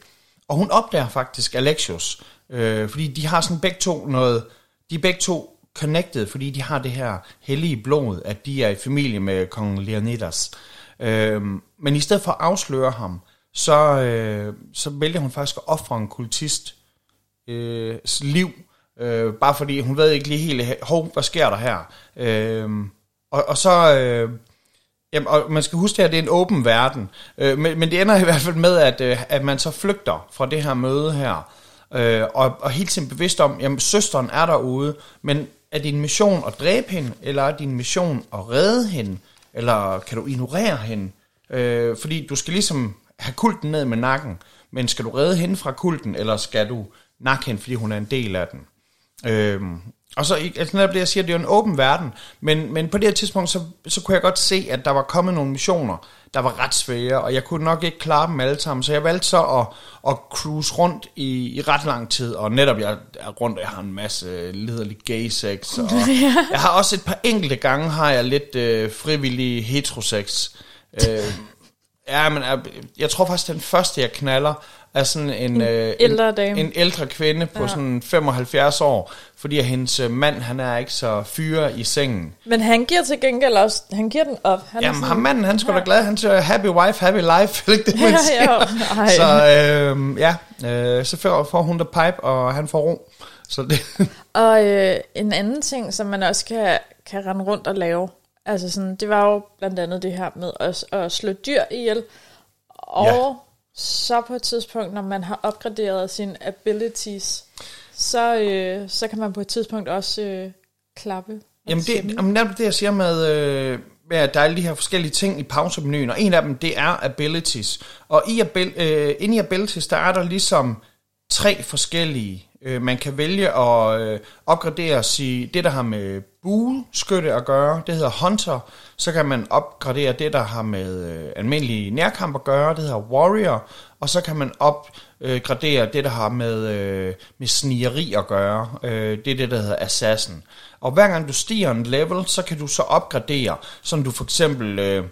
Og hun opdager faktisk Alexios, øh, fordi de har sådan begge to noget, de er begge to connected, fordi de har det her hellige blod, at de er i familie med kong Leonidas. Øh, men i stedet for at afsløre ham, så, øh, så vælger hun faktisk at ofre en kultist øh, liv, øh, bare fordi hun ved ikke lige helt, hov, hvad sker der her? Øh, og, og så... Øh, Jamen, og man skal huske, at det er en åben verden. Øh, men, men det ender i hvert fald med, at, øh, at man så flygter fra det her møde her. Øh, og, og helt tiden bevidst om, jamen søsteren er derude, men er din mission at dræbe hende, eller er din mission at redde hende, eller kan du ignorere hende? Øh, fordi du skal ligesom have kulten ned med nakken, men skal du redde hende fra kulten, eller skal du nakke hende, fordi hun er en del af den? Øh, og så, altså netop det, jeg siger, det er jo en åben verden, men, men på det her tidspunkt, så, så kunne jeg godt se, at der var kommet nogle missioner, der var ret svære, og jeg kunne nok ikke klare dem alle sammen, så jeg valgte så at, at cruise rundt i, i ret lang tid, og netop jeg er rundt, jeg har en masse liderlig gay sex, og jeg har også et par enkelte gange, har jeg lidt øh, frivillig heterosex. Øh, ja, men jeg, jeg tror faktisk, den første, jeg knaller, er sådan en, en, øh, ældre, dame. en, en ældre kvinde på ja. sådan 75 år, fordi hendes øh, mand, han er ikke så fyre i sengen. Men han giver til gengæld også, han giver den op. Han Jamen, ham manden, han skulle ja. da glad, han siger, happy wife, happy life, ikke det, man ja, siger. Så øh, ja, øh, så får hun the pipe, og han får ro. Så det. og øh, en anden ting, som man også kan, kan rende rundt og lave, altså sådan, det var jo blandt andet det her med at, at slå dyr ihjel, og så på et tidspunkt, når man har opgraderet sine abilities, så, øh, så kan man på et tidspunkt også øh, klappe. Jamen det, jamen det, det, jeg siger med, øh, med, at der er alle de her forskellige ting i pausemenuen, og en af dem, det er abilities. Og i, abil, øh, inde i abilities, der er der ligesom tre forskellige. Øh, man kan vælge at øh, opgradere sig det, der har med bueskytte at gøre, det hedder Hunter. Så kan man opgradere det, der har med øh, almindelig nærkamp at gøre, det hedder Warrior. Og så kan man opgradere det, der har med, øh, med snigeri at gøre, øh, det er det, der hedder Assassin. Og hver gang du stiger en level, så kan du så opgradere, så du for eksempel... Øh,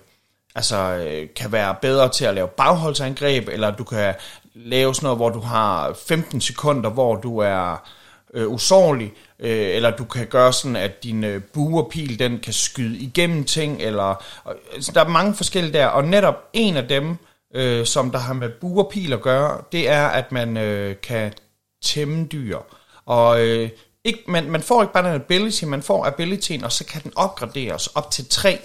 altså, øh, kan være bedre til at lave bagholdsangreb, eller du kan lave sådan noget, hvor du har 15 sekunder, hvor du er øh, usårlig, øh, eller du kan gøre sådan, at din øh, buerpil, den kan skyde igennem ting, eller altså, der er mange forskellige der, og netop en af dem, øh, som der har med buerpil at gøre, det er, at man øh, kan tæmme dyr, og øh, ikke, man, man får ikke bare den ability, man får abilityen, og så kan den opgraderes op til tre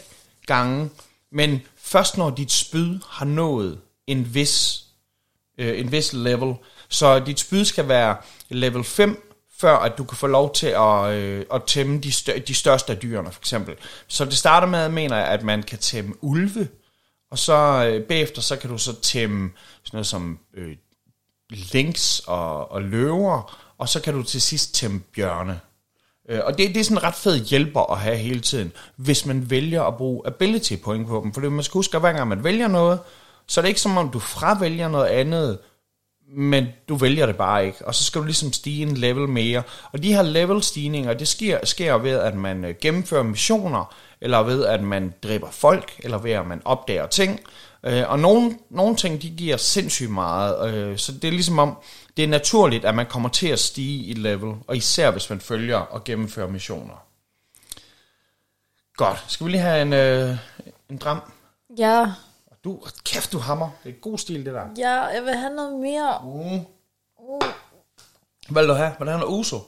gange, men først når dit spyd har nået en vis, øh, en vis level. Så dit spyd skal være level 5, før at du kan få lov til at, øh, at tæmme de, stør, de største af dyrene, for eksempel. Så det starter med, mener jeg, at man kan tæmme ulve, og så øh, bagefter, så kan du så tæmme sådan noget som øh, lynx og, og løver, og så kan du til sidst tæmme bjørne. Øh, og det, det er sådan en ret fed hjælper at have hele tiden, hvis man vælger at bruge ability point på dem. For det, man skal huske, at hver gang man vælger noget, så er det ikke som om du fravælger noget andet, men du vælger det bare ikke. Og så skal du ligesom stige en level mere. Og de her level stigninger, det sker, sker ved, at man øh, gennemfører missioner, eller ved, at man dræber folk, eller ved, at man opdager ting. Øh, og nogle, nogle ting, de giver sindssygt meget. Øh, så det er ligesom om, det er naturligt, at man kommer til at stige i level, og især hvis man følger og gennemfører missioner. Godt. Skal vi lige have en, øh, en dram? Ja, du, kæft, du hammer. Det er god stil, det der. ja, jeg vil have noget mere. Mm. Hvad vil du have? Vil du have noget uso? Vil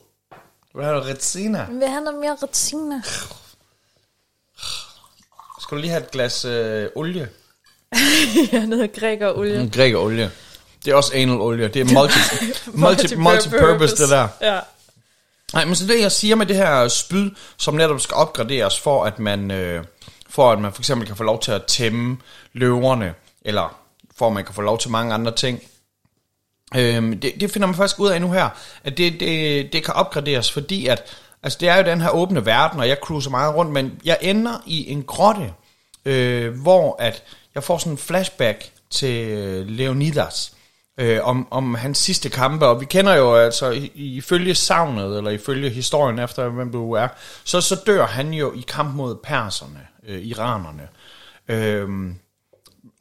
du have noget retsina? Jeg vil have noget mere retina. Skal du lige have et glas øh, olie? ja, noget grækerolie. En græk olie. Det er også anal olie. Det er multi, multi, multi-purpose, det der. Ja. Nej, men så det jeg siger med det her spyd, som netop skal opgraderes for at man, øh, for at man for eksempel kan få lov til at tæmme løverne, eller for at man kan få lov til mange andre ting. Øhm, det, det finder man faktisk ud af nu her, at det, det, det kan opgraderes, fordi at, altså det er jo den her åbne verden, og jeg cruiser meget rundt, men jeg ender i en grotte, øh, hvor at jeg får sådan en flashback til øh, Leonidas, øh, om, om hans sidste kampe, og vi kender jo altså, ifølge savnet, eller ifølge historien efter, hvem du er, så, så dør han jo i kamp mod perserne, øh, iranerne. Øhm,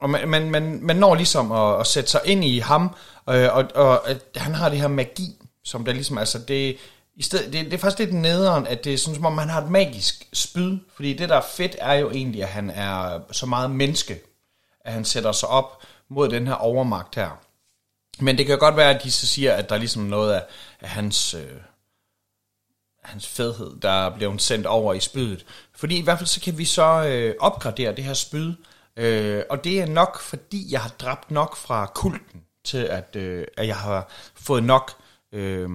og man, man, man, man når ligesom at, at sætte sig ind i ham, øh, og, og at han har det her magi, som der ligesom, altså det, i stedet, det, det er faktisk lidt nederen, at det er sådan, som om han har et magisk spyd, fordi det der er fedt er jo egentlig, at han er så meget menneske, at han sætter sig op mod den her overmagt her. Men det kan godt være, at de så siger, at der er ligesom noget af, af hans, øh, hans fedhed, der blev sendt over i spydet. Fordi i hvert fald så kan vi så øh, opgradere det her spyd, øh, og det er nok, fordi jeg har dræbt nok fra kulten, til at, øh, at jeg har fået nok... Øh,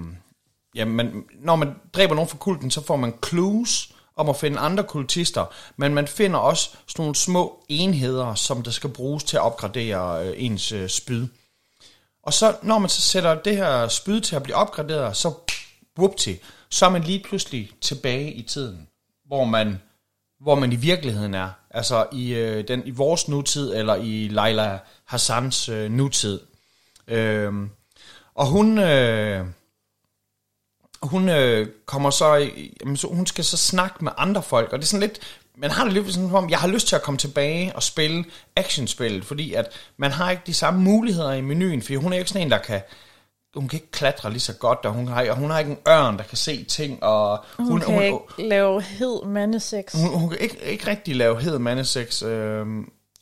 jamen, når man dræber nogen fra kulten, så får man clues om at finde andre kultister, men man finder også sådan nogle små enheder, som der skal bruges til at opgradere øh, ens øh, spyd. Og så når man så sætter det her spyd til at blive opgraderet, så whoopty, så er man lige pludselig tilbage i tiden, hvor man, hvor man i virkeligheden er. Altså i, øh, den, i vores nutid, eller i Leila Hassans øh, nutid. Øhm, og hun, øh, hun øh, kommer så, i- jamen, så, hun skal så snakke med andre folk, og det er sådan lidt, man har det lidt sådan, som om, jeg har lyst til at komme tilbage og spille actionspillet, fordi at man har ikke de samme muligheder i menuen, for hun er jo ikke sådan en, der kan, hun kan ikke klatre lige så godt, og hun har, og hun har ikke en ørn, der kan se ting, og Hun, hun, kan hun, ikke lave hed mandesex. hun, hun kan ikke, ikke rigtig lave hed mandesex. Øh,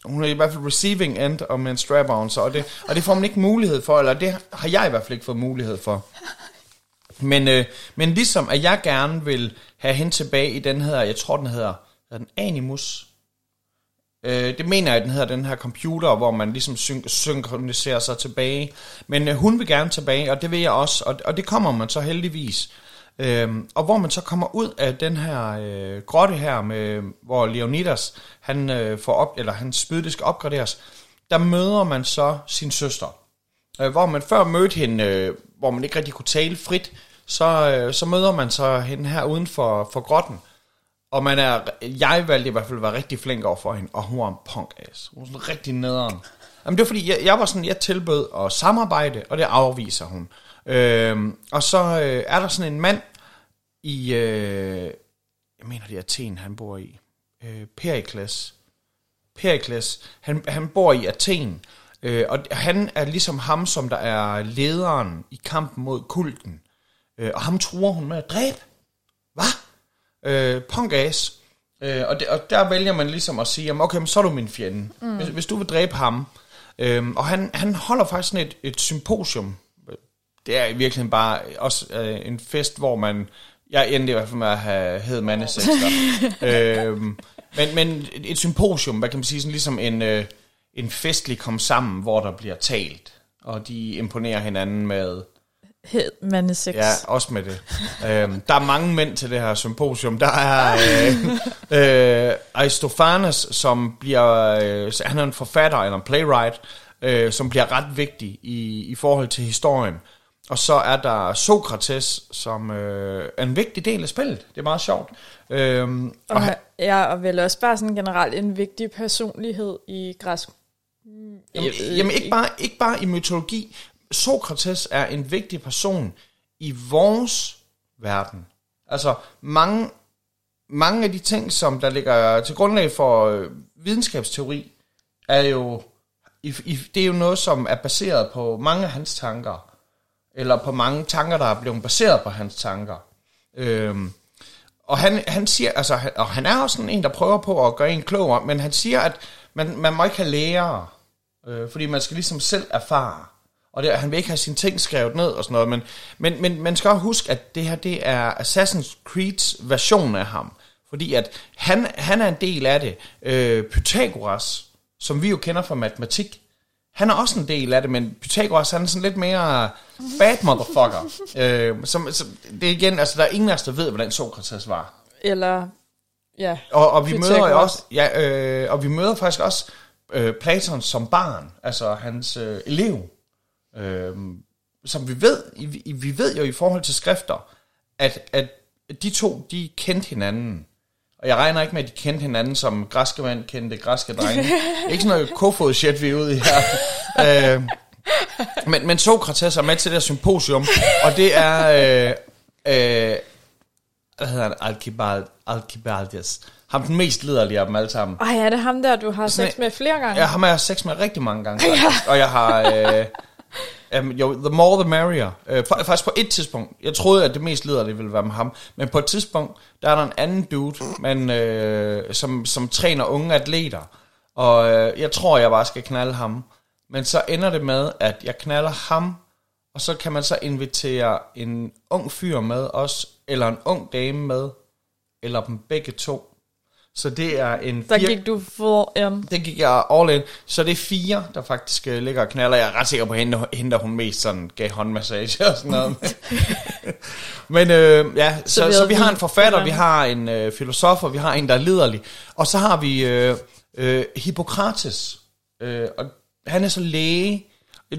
hun er i hvert fald receiving end og med en strap-on, så, og, det, og det får man ikke mulighed for, eller det har jeg i hvert fald ikke fået mulighed for. Men, øh, men ligesom at jeg gerne vil have hende tilbage i den her, jeg tror den hedder, hedder den Animus. Øh, det mener jeg, den hedder den her computer, hvor man ligesom syn- synkroniserer sig tilbage. Men øh, hun vil gerne tilbage, og det vil jeg også, og, og det kommer man så heldigvis. Øhm, og hvor man så kommer ud af den her øh, grotte her, med, hvor Leonidas, han øh, får op, eller hans spyd, skal opgraderes, der møder man så sin søster. Øh, hvor man før mødte hende, øh, hvor man ikke rigtig kunne tale frit, så, øh, så møder man så hende her uden for, for grotten. Og man er, jeg valgte i hvert fald at være rigtig flink over for hende, og hun var en punk ass. Hun var sådan rigtig nederen. Jamen det var fordi, jeg, jeg var sådan, jeg tilbød at samarbejde, og det afviser hun. Øhm, og så øh, er der sådan en mand i, øh, jeg mener det er Athen, han bor i, øh, Perikles. Perikles, han, han bor i Athen, øh, og han er ligesom ham, som der er lederen i kampen mod kulten. Øh, og ham tror hun med at dræbe. Øh, punk ass. Øh, og, det, og der vælger man ligesom at sige, jamen, okay, men så er du min fjende. Mm. Hvis, hvis du vil dræbe ham. Øh, og han, han holder faktisk sådan et, et symposium. Det er i virkeligheden bare også øh, en fest, hvor man... Jeg endte i hvert fald med at have hed mandesex der. øhm, Men, men et symposium, hvad kan man sige, sådan ligesom en, øh, en festlig kom sammen, hvor der bliver talt, og de imponerer hinanden med, Hed mandesex. ja, også med det. øhm, der er mange mænd til det her symposium. Der er øh, øh, Aristophanes, som bliver, øh, han er en forfatter eller en playwright, øh, som bliver ret vigtig i, i forhold til historien. Og så er der Sokrates, som øh, er en vigtig del af spillet. Det er meget sjovt. Øhm, og Og, han, ja, og vel også bare sådan generelt en vigtig personlighed i græsk. Jamen, jamen ikke, bare, ikke bare i mytologi. Sokrates er en vigtig person i vores verden. Altså mange, mange af de ting, som der ligger til grundlag for øh, videnskabsteori, er jo, i, i, det er jo noget, som er baseret på mange af hans tanker. Eller på mange tanker, der er blevet baseret på hans tanker. Øhm, og han, han siger, altså, han- og han er også sådan en, der prøver på at gøre en klogere, men han siger, at man, man må ikke have lærere, øh, fordi man skal ligesom selv erfare. Og det, han vil ikke have sine ting skrevet ned og sådan noget, men, men, men man skal også huske, at det her, det er Assassin's Creed's version af ham. Fordi at han, han er en del af det. Øh, Pythagoras, som vi jo kender fra matematik, han er også en del af det, men Pythagoras han er sådan lidt mere bad motherfucker. øh, som, som, det er igen, altså der er ingen af os, der ved, hvordan Sokrates var. Eller, ja, Og, og vi møder jo Pythagoras. også, ja, øh, og vi møder faktisk også øh, Platon som barn, altså hans øh, elev, øh, som vi ved, vi ved jo i forhold til skrifter, at, at de to, de kendte hinanden. Og jeg regner ikke med, at de kendte hinanden, som græske mænd kendte græske drenge. ikke sådan noget kofod shit, vi er ude i her. øh, men, men Sokrates er med til det her symposium, og det er... Øh, øh, hvad hedder han? Alcibald, Alcibaldes. Ham den mest liderlige af dem alle sammen. Ej, er det ham der, du har Sådan sex med flere gange? Jeg har med sex med rigtig mange gange, faktisk. Og jeg har... Øh, um, jo, the more the merrier. Øh, faktisk på et tidspunkt. Jeg troede, at det mest lederlige ville være med ham. Men på et tidspunkt, der er der en anden dude, man, øh, som, som træner unge atleter. Og øh, jeg tror, jeg bare skal knalde ham. Men så ender det med, at jeg knaller ham, og så kan man så invitere en ung fyr med os, eller en ung dame med, eller dem begge to. Så det er en Der fire- gik du full in. det gik jeg all in. Så det er fire, der faktisk øh, ligger og knaller. Jeg er ret sikker på, at hende, hende hun mest sådan gav håndmassage og sådan noget. Men øh, ja, så, så, vi så vi har en forfatter, vi har en øh, filosof, og vi har en, der er liderlig. Og så har vi øh, øh, Hippokrates. Øh, og han er så læge.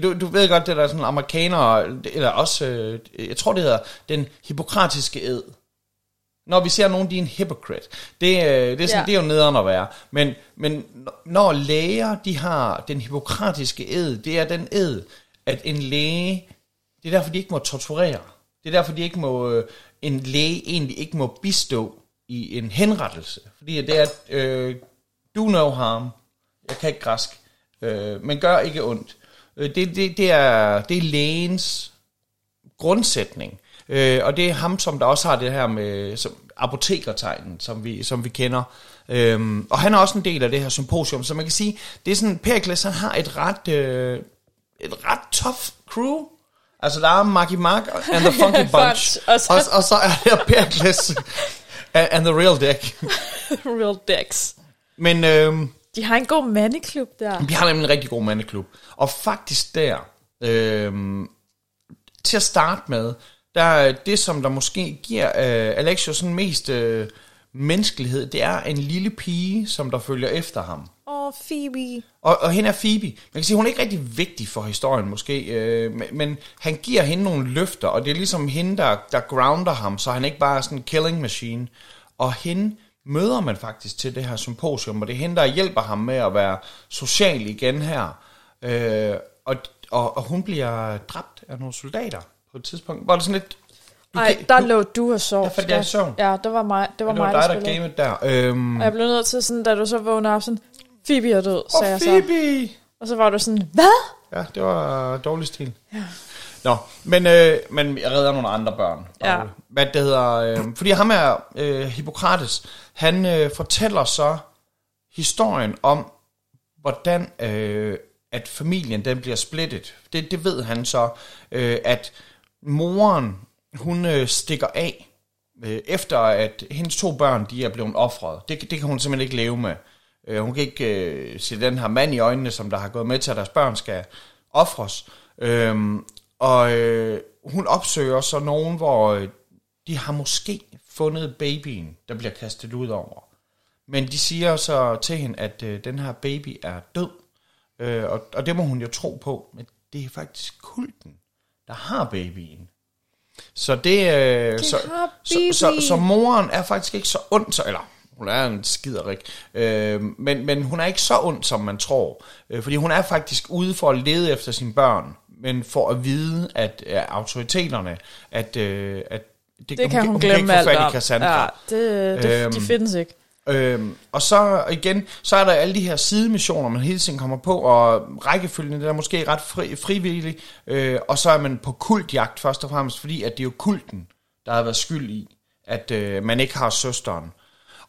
Du, du ved godt, det der er sådan amerikanere, eller også, øh, jeg tror det hedder, den hippokratiske ed. Når vi ser nogen, de er en hypocrite. Det, øh, det, er, sådan, Ja. det er jo nederen at være. Men, men når læger, de har den hippokratiske ed, det er den ed, at en læge, det er derfor, de ikke må torturere. Det er derfor, de ikke må, øh, en læge egentlig ikke må bistå i en henrettelse. Fordi det er, øh, do no harm. Jeg kan ikke græsk. Øh, men gør ikke ondt. Øh, det, det, det, er, det er lægens grundsætning. Øh, og det er ham, som der også har det her med som, apotekertegnen, som vi, som vi kender. Øhm, og han er også en del af det her symposium, så man kan sige, det er sådan, Pericles, han har et ret, øh, et ret tough crew. Altså, der er Marky Mark and the Funky Bunch, og så- og, og så er der Pericles and and the Real Deck. Real dicks. Men øhm, De har en god mandeklub der. vi har nemlig en rigtig god mandeklub. Og faktisk der, øhm, til at starte med, der er det, som der måske giver øh, Alexio sådan mest øh, menneskelighed, det er en lille pige, som der følger efter ham. Åh, oh, Phoebe. Og, og hende er Phoebe. Man kan sige, hun er ikke rigtig vigtig for historien måske, øh, men, men han giver hende nogle løfter, og det er ligesom hende, der, der grounder ham, så han ikke bare er sådan en killing machine. Og hende møder man faktisk til det her symposium, og det er hende, der hjælper ham med at være social igen her. Øh, og, og, og hun bliver dræbt af nogle soldater på et tidspunkt. Var det sådan lidt... du Ej, kan- der du- lå du og sov. Der faldt jeg i søvn. Ja, det var mig, det var det var mig, dig, der der gamede der. Øhm, Og jeg blev nødt til sådan, da du så vågnede op, sådan, Phoebe er død, sagde og jeg så. Phoebe! Og så var du sådan, hvad? Ja, det var dårlig stil. Ja. Nå, men, øh, men jeg redder nogle andre børn. Ja. Og, hvad det hedder, øh, fordi ham er øh, Hippokrates, han øh, fortæller så historien om, hvordan øh, at familien den bliver splittet. Det, det ved han så, øh, at moren, hun øh, stikker af øh, efter at hendes to børn, de er blevet offret. Det, det kan hun simpelthen ikke leve med. Øh, hun kan ikke øh, se den her mand i øjnene, som der har gået med til, at deres børn skal offres. Øh, og øh, hun opsøger så nogen, hvor øh, de har måske fundet babyen, der bliver kastet ud over. Men de siger så til hende, at øh, den her baby er død. Øh, og, og det må hun jo tro på. Men det er faktisk kulten, der har babyen. Så det... Øh, De så, så, så, så moren er faktisk ikke så ond, så, eller hun er en skiderik, øh, men, men hun er ikke så ond, som man tror. Øh, fordi hun er faktisk ude for at lede efter sine børn, men for at vide, at øh, autoriteterne, at, øh, at det, Det kan hun, hun glemme kan ikke alt få fat i om. Cassandra. Ja, det, det, Øhm, de findes ikke. Øhm, og så igen, så er der alle de her sidemissioner, man hele tiden kommer på, og rækkefølgen det er måske ret fri, frivillig, øh, og så er man på kultjagt først og fremmest, fordi at det er jo kulten, der har været skyld i, at øh, man ikke har søsteren.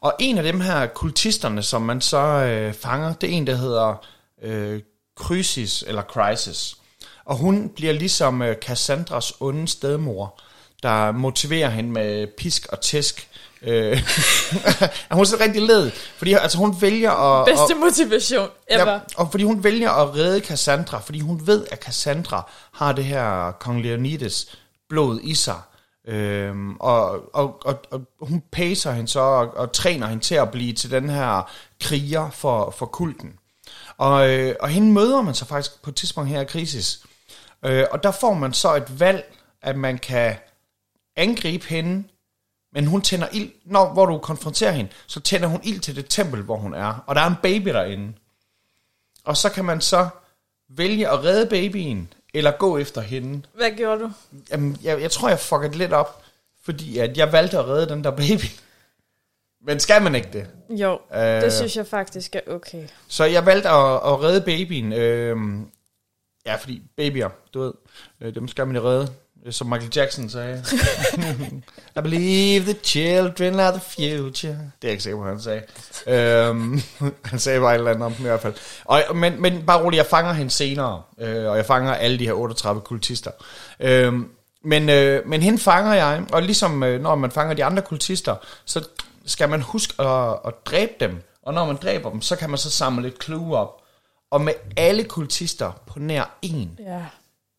Og en af dem her kultisterne, som man så øh, fanger, det er en, der hedder øh, Krysis, eller Crisis. Og hun bliver ligesom øh, Cassandras onde stedmor, der motiverer hende med pisk og tæsk. Øh, hun er så rigtig led, fordi altså, hun vælger at... Bedste motivation ever. Ja, og fordi hun vælger at redde Cassandra, fordi hun ved, at Cassandra har det her kong Leonidas blod i sig. Øhm, og, og, og, og hun pacer hende så og, og træner hende til at blive til den her kriger for, for kulten. Og, øh, og hende møder man så faktisk på et tidspunkt her i Krisis. Øh, og der får man så et valg, at man kan angribe hende, men hun tænder ild, når hvor du konfronterer hende, så tænder hun ild til det tempel, hvor hun er. Og der er en baby derinde. Og så kan man så vælge at redde babyen, eller gå efter hende. Hvad gjorde du? Jamen, jeg, jeg tror, jeg fuckede lidt op, fordi at jeg valgte at redde den der baby. Men skal man ikke det? Jo, Øh. det synes jeg faktisk er okay. Så jeg valgte at, at redde babyen. Øh, ja, fordi babyer, du ved, øh, dem skal man jo redde. Øh, som Michael Jackson sagde. I believe the children are the future. Det er jeg ikke sikker på, han sagde. Øhm, han sagde bare et eller andet om dem i hvert fald. Og, men, men bare roligt, jeg fanger hende senere. Øh, og jeg fanger alle de her 38 kultister. Øhm, men, øh, men hende fanger jeg, og ligesom øh, når man fanger de andre kultister, så skal man huske at, at dræbe dem. Og når man dræber dem, så kan man så samle lidt clue op. Og med alle kultister på nær en, Ja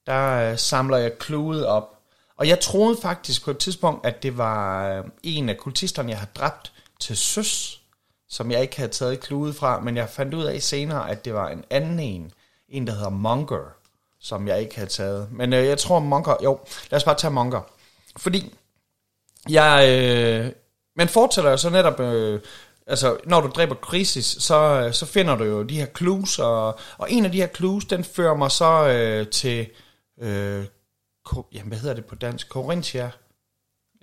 der øh, samler jeg kludet op. Og jeg troede faktisk på et tidspunkt, at det var øh, en af kultisterne, jeg har dræbt til søs, som jeg ikke havde taget kludet fra, men jeg fandt ud af senere, at det var en anden en, en der hedder Monger, som jeg ikke havde taget. Men øh, jeg tror Monger, jo, lad os bare tage Monger. Fordi jeg, øh, man fortæller jo så netop, øh, altså når du dræber Krisis, så, øh, så finder du jo de her clues, og, og en af de her clues, den fører mig så øh, til, øh, ko, jamen hvad hedder det på dansk, Corinthia,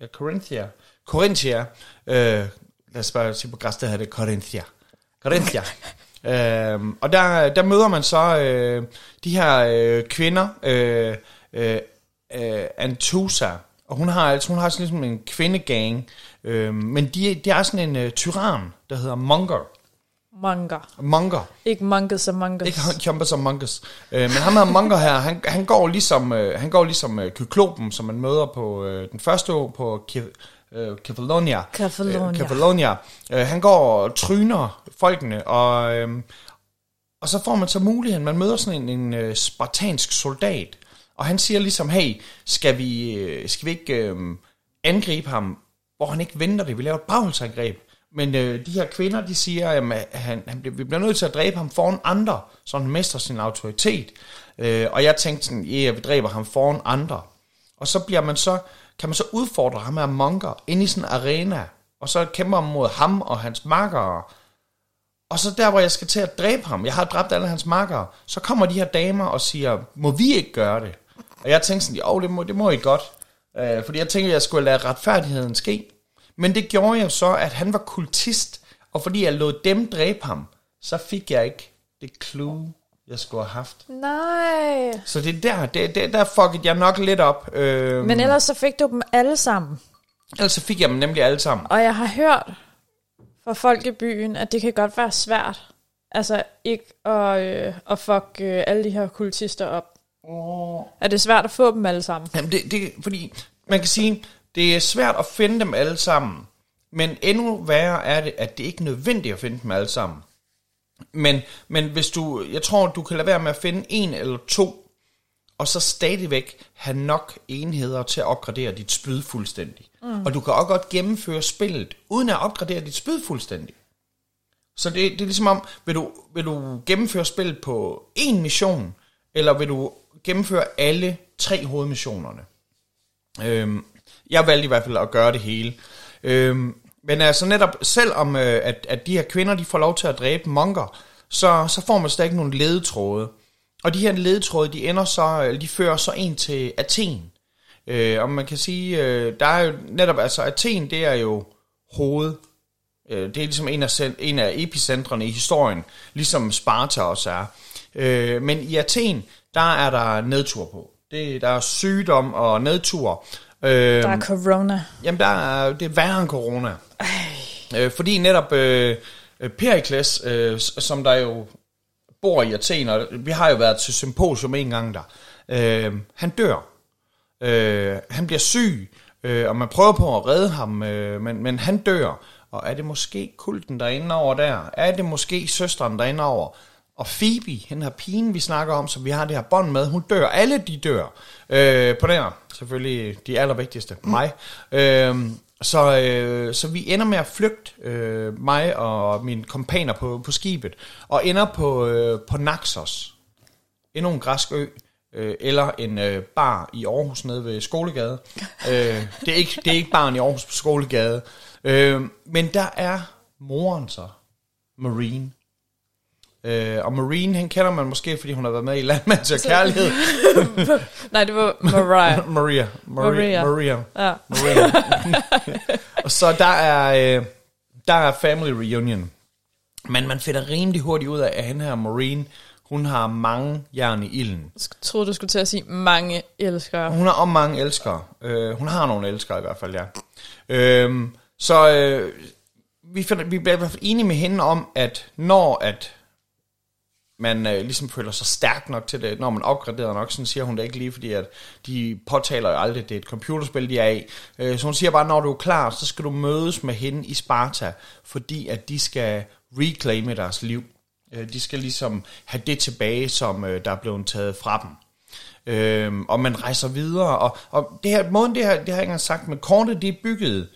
ja, Corinthia, Corinthia, øh, lad os bare sige på græs, der hedder det Corinthia, Corinthia. øhm, og der, der møder man så øh, de her øh, kvinder, øh, øh, øh, Antusa, og hun har, altså, hun har sådan ligesom en kvindegang, øh, men de, de er sådan en øh, tyran, der hedder Monger. Manga. Monger. Ikke Mongus Among Us. Ikke Kjomper som Monkus. Øh, men ham her Monger her, han, han går ligesom, øh, han går ligesom øh, Kyklopen, som man møder på øh, den første år på Ke- øh, Kefalonia. Kefalonia. Øh, Kefalonia. Øh, han går og tryner folkene, og, øh, og så får man så muligheden, man møder sådan en, en øh, spartansk soldat, og han siger ligesom, hey, skal vi, øh, skal vi ikke øh, angribe ham, hvor han ikke venter det, vi laver et bagholdsangreb. Men øh, de her kvinder, de siger, at han, han, bliver- vi bliver nødt til at dræbe ham foran andre, så han mister sin autoritet. Øh, og jeg tænkte sådan, ja, yeah, vi dræber ham foran andre. Og så bliver man så, kan man så udfordre ham her monker ind i sådan en arena, og så kæmper man mod ham og hans makkere. Og så der, hvor jeg skal til at dræbe ham, jeg har dræbt alle hans makkere, så kommer de her damer og siger, må vi ikke gøre det? Og jeg tænkte sådan, jo, det må, det må I godt. Øh, fordi jeg tænkte, at jeg skulle lade retfærdigheden ske. Men det gjorde jo så, at han var kultist, og fordi jeg lod dem dræbe ham, så fik jeg ikke det clue, jeg skulle have haft. Nej. Så det er der, det, det, der fuckede jeg nok lidt op. Øh, Men ellers så fik du dem alle sammen. ellers så fik jeg dem nemlig alle sammen. Og jeg har hørt fra folk i byen, at det kan godt være svært. Altså ikke at, øh, at fuck øh, alle de her kultister op. Er det svært at få dem alle sammen? Jamen det, det, fordi man kan sige, Det er svært at finde dem alle sammen, men endnu værre er det, at det ikke er nødvendigt at finde dem alle sammen. Men, men hvis du, jeg tror, du kan lade være med at finde en eller to, og så stadigvæk have nok enheder til at opgradere dit spyd fuldstændig. Mm. Og du kan også godt gennemføre spillet, uden at opgradere dit spyd fuldstændig. Så det, det er ligesom om, vil du, vil du gennemføre spillet på én mission, eller vil du gennemføre alle tre hovedmissionerne? Øhm, jeg valgte i hvert fald at gøre det hele. Øhm, men altså netop, selvom øh, at, at de her kvinder, de får lov til at dræbe monker, så, så får man stadig nogle ledetråde. Og de her ledetråde, de ender så, de fører så ind til Athen. Øh, og man kan sige, øh, der er jo netop, altså Athen, det er jo hoved. Øh, det er ligesom en af, en af epicentrene i historien, ligesom Sparta også er. Øh, men i Athen, der er der nedtur på. Det, der er sygdom og nedtur. Øh, der er corona. Jamen, der er, det er værre end corona. Øh, fordi netop øh, Perikles, øh, som der jo bor i Athen, og vi har jo været til symposium en gang der, øh, han dør. Øh, han bliver syg, øh, og man prøver på at redde ham, øh, men, men han dør. Og er det måske kulten, der er inde over der? Er det måske søsteren, der er inde over? Og Phoebe, hende her pigen, vi snakker om, som vi har det her bånd med, hun dør. Alle de dør. Øh, på der, selvfølgelig de allervigtigste, mm. mig. Øh, så, øh, så vi ender med at flygte, øh, mig og mine kompaner på, på skibet, og ender på, øh, på Naxos. Endnu en græsk ø, øh, eller en øh, bar i Aarhus nede ved Skolegade. øh, det, er ikke, det er ikke baren i Aarhus på Skolegade. Øh, men der er moren så, Marine. Øh, og Marine, han kender man måske, fordi hun har været med i Landmand til Kærlighed. Nej, det var Maria. Maria. Maria. Maria. Maria. Ja. Maria. og så der er, øh, der er family reunion. Men man finder rimelig hurtigt ud af, at hende her Marine, hun har mange jern i ilden. Jeg troede, du skulle til at sige mange elskere. Hun har om mange elskere. Øh, hun har nogle elskere i hvert fald, ja. Øh, så øh, vi, finder, vi bliver i hvert fald enige med hende om, at når at man øh, ligesom føler sig stærk nok til det, når man opgraderer nok, sådan siger hun det ikke lige, fordi at de påtaler jo aldrig, at det er et computerspil, de er i. Øh, så hun siger bare, når du er klar, så skal du mødes med hende i Sparta, fordi at de skal reclaime deres liv. Øh, de skal ligesom have det tilbage, som øh, der er blevet taget fra dem. Øh, og man rejser videre, og, og det her, måden det her, det har jeg ikke engang sagt, men kortet det er bygget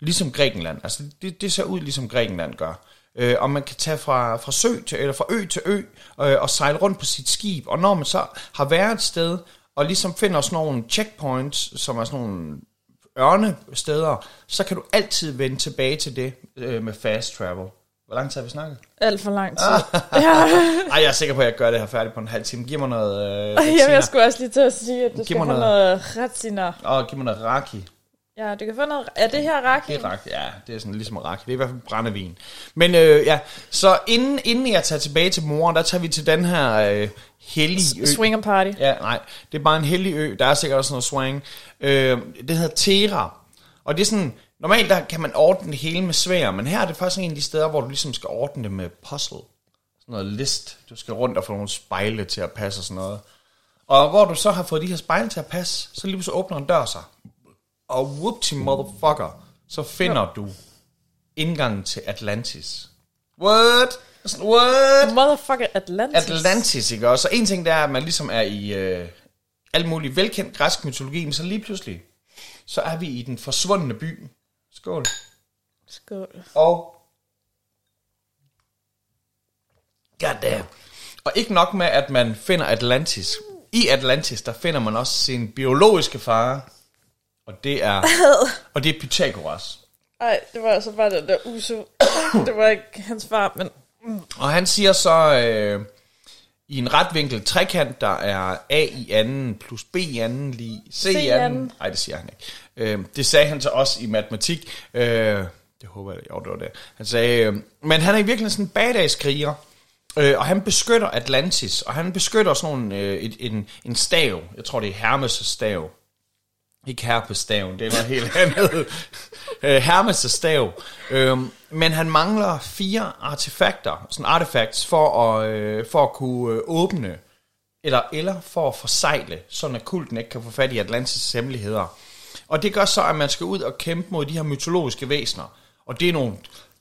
ligesom Grækenland. Altså det, det ser ud ligesom Grækenland gør øh, og man kan tage fra, fra sø til, eller fra ø til ø øh, og sejle rundt på sit skib. Og når man så har været et sted og ligesom finder sådan nogle checkpoints, som er sådan nogle ørnesteder, så kan du altid vende tilbage til det øh, med fast travel. Hvor lang tid har vi snakket? Alt for lang tid. ja. Ej, jeg er sikker på, at jeg gør det her færdigt på en halv time. Giv mig noget øh, Ej, jeg skulle også lige til at sige, at du Giv skal mig have noget- noget retsiner. Åh, giv mig noget raki. Ja, du kan få noget... Er det her raki? Det er raki, ja, det er sådan ligesom raki. Det er i hvert fald brændevin. Men øh, ja, så inden, inden jeg tager tilbage til moren, der tager vi til den her øh, hellige ø. Swinger party. Ja, nej, det er bare en hellig ø. Der er sikkert også noget swing. Øh, det hedder Tera. Og det er sådan, normalt der kan man ordne det hele med svær, men her er det faktisk en af de steder, hvor du ligesom skal ordne det med puzzle. Sådan noget list. Du skal rundt og få nogle spejle til at passe og sådan noget. Og hvor du så har fået de her spejle til at passe, så lige så åbner en dør sig. Og whoopty motherfucker, så finder du indgangen til Atlantis. What? Sådan, What? Motherfucker Atlantis. Atlantis, ikke også? Så en ting, det er, at man ligesom er i øh, alt muligt velkendt græsk mytologi, men så lige pludselig, så er vi i den forsvundne by. Skål. Skål. Og... Goddamn. Og ikke nok med, at man finder Atlantis. I Atlantis, der finder man også sin biologiske far. Og det er, og det er Pythagoras. Ej, det var altså bare den der uso. det var ikke hans far, men... Og han siger så, øh, i en retvinkel trekant, der er A i anden plus B i anden lige C, C i anden. Nej, det siger han ikke. Øh, det sagde han til os i matematik. Øh, det håber jeg, jo, det var det. Han sagde, øh, men han er i virkeligheden sådan en badass-kriger. Øh, og han beskytter Atlantis, og han beskytter sådan nogle, øh, et, en, en stav. Jeg tror, det er Hermes' stav. Ikke herpestaven, det er noget helt andet. Øh, Hermes' stav. Øhm, men han mangler fire artefakter, sådan artefacts, for at, øh, for at kunne øh, åbne, eller, eller for at forsegle, sådan at kulten ikke kan få fat i Atlantis' hemmeligheder. Og det gør så, at man skal ud og kæmpe mod de her mytologiske væsener. Og det er nogle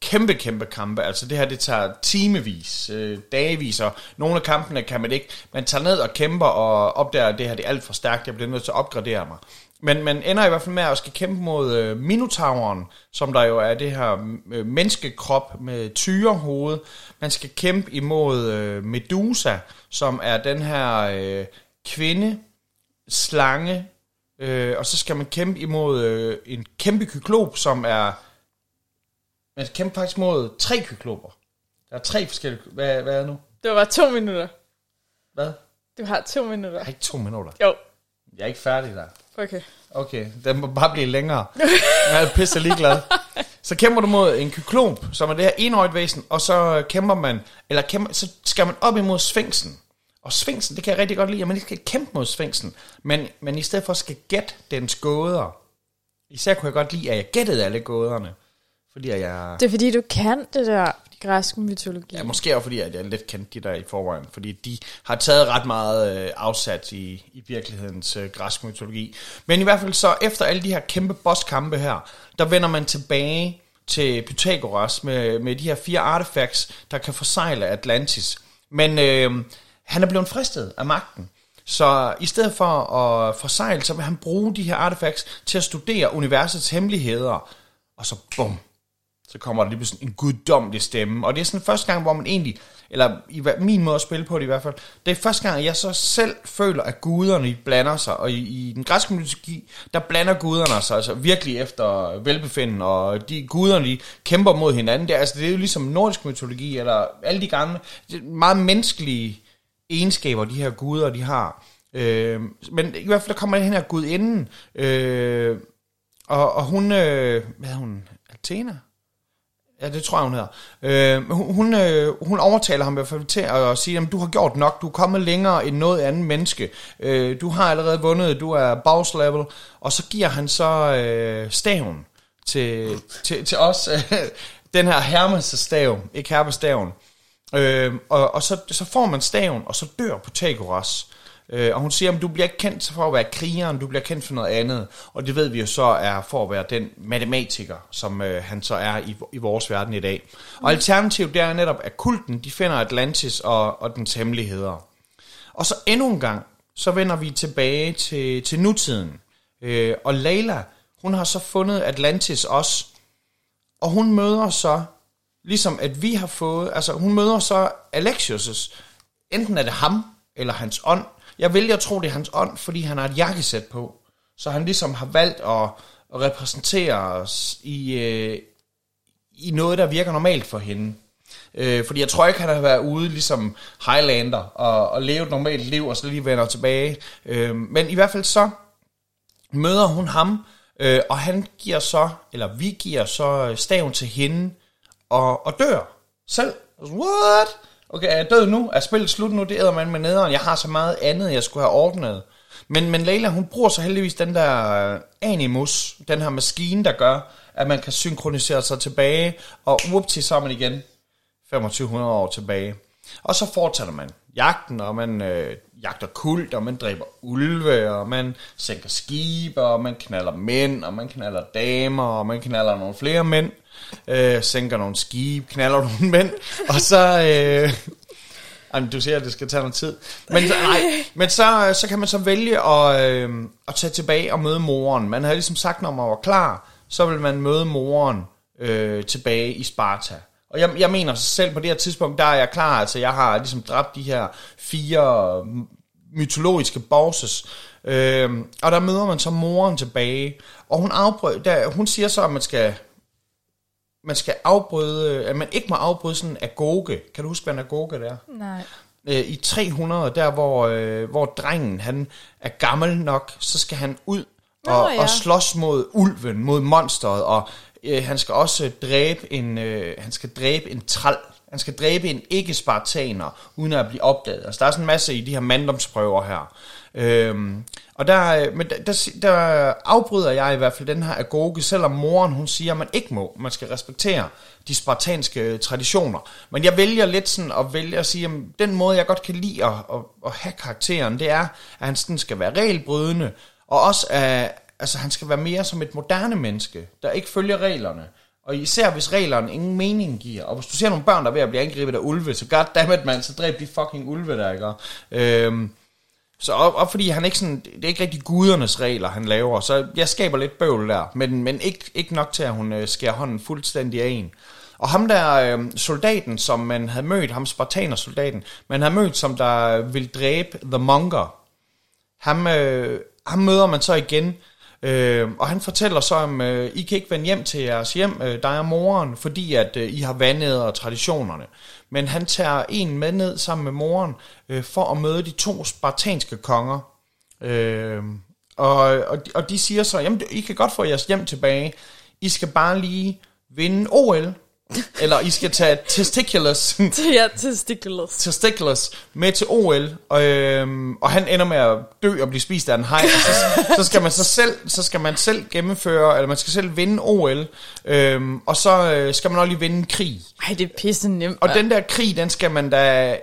kæmpe, kæmpe kampe. Altså det her, det tager timevis, øh, dagevis, og nogle af kampene kan man ikke. Man tager ned og kæmper og opdager, at det her det er alt for stærkt. Jeg bliver nødt til at opgradere mig. Men man ender i hvert fald med at skal kæmpe mod øh, Minotauren, som der jo er det her øh, menneskekrop med tyrehoved. Man skal kæmpe imod øh, Medusa, som er den her øh, kvinde, slange, øh, og så skal man kæmpe imod øh, en kæmpe kyklop, som er... Man skal kæmpe faktisk mod tre kykloper. Der er tre forskellige... Hvad, hvad er det nu? Det var bare to minutter. Hvad? Du har to minutter. Jeg har ikke to minutter. Jo, Jeg er ikke færdig der. okay. Okay, den må bare blive længere. Jeg er pisse ligeglad. Så kæmper du mod en kyklop, som er det her enøjet væsen, og så kæmper man, eller kæmper, så skal man op imod sfinksen. Og sfinksen, det kan jeg rigtig godt lide, at man ikke skal kæmpe mod sfinksen, men, men i stedet for skal gætte dens gåder. Især kunne jeg godt lide, at jeg gættede alle gåderne. Fordi jeg... Det er fordi, du kan det der græsk mytologi. Ja, måske også fordi, at jeg lidt kendte de der i forvejen, fordi de har taget ret meget øh, afsat i, i virkelighedens øh, græsk mytologi. Men i hvert fald så, efter alle de her kæmpe bosskampe her, der vender man tilbage til Pythagoras med, med de her fire artefacts, der kan forsegle Atlantis. Men øh, han er blevet fristet af magten. Så i stedet for at forsegle, så vil han bruge de her artefacts til at studere universets hemmeligheder. Og så bum, så kommer der lige pludselig en guddommelig stemme. Og det er sådan første gang, hvor man egentlig, eller i min måde at spille på det i hvert fald, det er første gang, at jeg så selv føler, at guderne blander sig. Og i, i den græske mytologi, der blander guderne sig altså virkelig efter velbefinden, og de guderne de kæmper mod hinanden. Det er, altså, det er jo ligesom nordisk mytologi, eller alle de gamle, meget menneskelige egenskaber, de her guder, de har. Øh, men i hvert fald, der kommer den her gudinden, øh, og, og hun, øh, hvad er hun, Athena? Ja, det tror jeg, hun hedder. Øh, hun, hun, øh, hun overtaler ham i hvert fald til at sige, at du har gjort nok, du er kommet længere end noget andet menneske. Øh, du har allerede vundet, du er boss level. Og så giver han så øh, staven til, til, til os. den her Hermes stav, ikke Hermes staven. Øh, og og så, så får man staven, og så dør Pythagoras. Øh, og hun siger, at du bliver ikke kendt for at være krigeren, du bliver kendt for noget andet. Og det ved vi jo så er for at være den matematiker, som øh, han så er i, i vores verden i dag. Og alternativet det er netop, at kulten de finder Atlantis og, og dens hemmeligheder. Og så endnu en gang, så vender vi tilbage til, til nutiden. Øh, og Leila, hun har så fundet Atlantis også. Og hun møder så, ligesom at vi har fået, altså hun møder så Alexios' enten er det ham eller hans ånd. Jeg vælger at tro, det er hans ånd, fordi han har et jakkesæt på. Så han ligesom har valgt at, at repræsentere os i, øh, i noget, der virker normalt for hende. Øh, fordi jeg tror ikke, han har været ude ligesom Highlander og, og levet et normalt liv, og så lige vender tilbage. Øh, men i hvert fald så møder hun ham, øh, og han giver så, eller vi giver så staven til hende, og, og dør selv. What? Okay, er jeg død nu? Er spillet slut nu? Det æder man med nederen. Jeg har så meget andet, jeg skulle have ordnet. Men, men Leila, hun bruger så heldigvis den der øh, Animus, den her maskine, der gør, at man kan synkronisere sig tilbage, og whoopty, sammen igen 2500 år tilbage. Og så fortsætter man jagten, og man øh, jagter kult, og man dræber ulve, og man sænker skibe, og man knaller mænd, og man knaller damer, og man knaller nogle flere mænd, øh, sænker nogle skibe, knaller nogle mænd, og så... Øh, Jamen, du siger, at det skal tage noget tid. Men, så- nej, men så, øh, så kan man så vælge at, øh, at tage tilbage og møde moren. Man havde ligesom sagt, når man var klar, så vil man møde moren øh, tilbage i Sparta. Og jeg, jeg mener selv på det her tidspunkt, der er jeg klar. Altså, jeg har ligesom dræbt de her fire mytologiske bosses. Øh, og der møder man så moren tilbage. Og hun, afbrød, der, hun siger så, at man skal man skal afbryde, at man ikke må afbryde sådan en agoge. Kan du huske, hvad en agoge det er? Nej. øh, i 300, der hvor, øh, hvor drengen han er gammel nok, så skal han ud Nå, og, ja. og slås mod ulven, mod monsteret, og øh, han skal også dræbe en, øh, han skal dræbe en træl. Han skal dræbe en ikke-spartaner, uden at blive opdaget. Altså, der er sådan en masse i de her manddomsprøver her. Øhm, og der, øh, men der, der, der afbryder jeg i hvert fald den her agoge, selvom moren hun siger, at man ikke må. Man skal respektere de spartanske traditioner. Men jeg vælger lidt sådan at vælge at sige, at den måde, jeg godt kan lide at, at, at have karakteren, det er, at han sådan skal være regelbrydende, og også at, altså han skal være mere som et moderne menneske, der ikke følger reglerne. Og især hvis reglerne ingen mening giver. Og hvis du ser nogle børn, der er ved at blive angrebet af ulve, så goddammit mand, så dræb de fucking ulve der, ikke? Øhm, så og, og fordi han ikke sådan, det er ikke rigtig gudernes regler, han laver, så jeg skaber lidt bøvl der, men, men ikke, ikke nok til, at hun øh, skærer hånden fuldstændig af en. Og ham der øh, soldaten, som man havde mødt, ham spartaner-soldaten, man havde mødt, som der vil dræbe The Monger, ham, øh, ham møder man så igen, øh, og han fortæller så, om øh, I kan ikke vende hjem til jeres hjem, øh, dig og moren, fordi at øh, I har vandet og traditionerne. Men han tager en med ned sammen med moren, øh, for at møde de to spartanske konger. Øh, og, og, de, og de siger så, jamen I kan godt få jeres hjem tilbage, I skal bare lige vinde OL, eller I skal tage testiculus, ja, testiculus. testiculus med til OL, og, øhm, og han ender med at dø og blive spist af en hej, så, så, skal man så selv, så skal man selv gennemføre, eller man skal selv vinde OL, øhm, og så øh, skal man også lige vinde en krig. Ej, det er pisse nemt. Og den der krig, den skal man da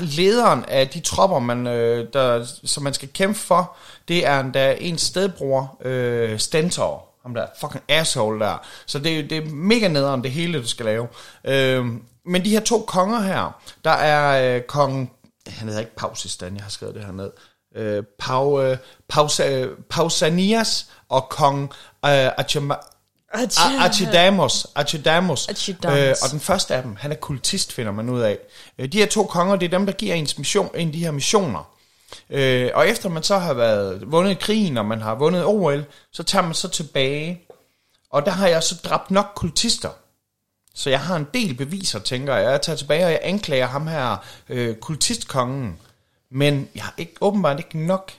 lederen af de tropper, man, øh, der, som man skal kæmpe for, det er endda en stedbror, øh, Stentor. Ham der fucking asshole der. Så det, det er mega nederen, det hele, du skal lave. Øh, men de her to konger her, der er øh, kong... Han hedder ikke Pausistan, jeg har skrevet det her ned. Øh, Pau, øh, Pausa, Pausanias og kong øh, Achima, Archidamos. Archidamos. Øh, og den første af dem, han er kultist, finder man ud af. Øh, de her to konger, det er dem, der giver ens mission, en af de her missioner. Øh, og efter man så har været vundet krigen, og man har vundet OL, så tager man så tilbage. Og der har jeg så dræbt nok kultister. Så jeg har en del beviser, tænker jeg. Jeg tager tilbage, og jeg anklager ham her, øh, kultistkongen. Men jeg har ikke, åbenbart ikke nok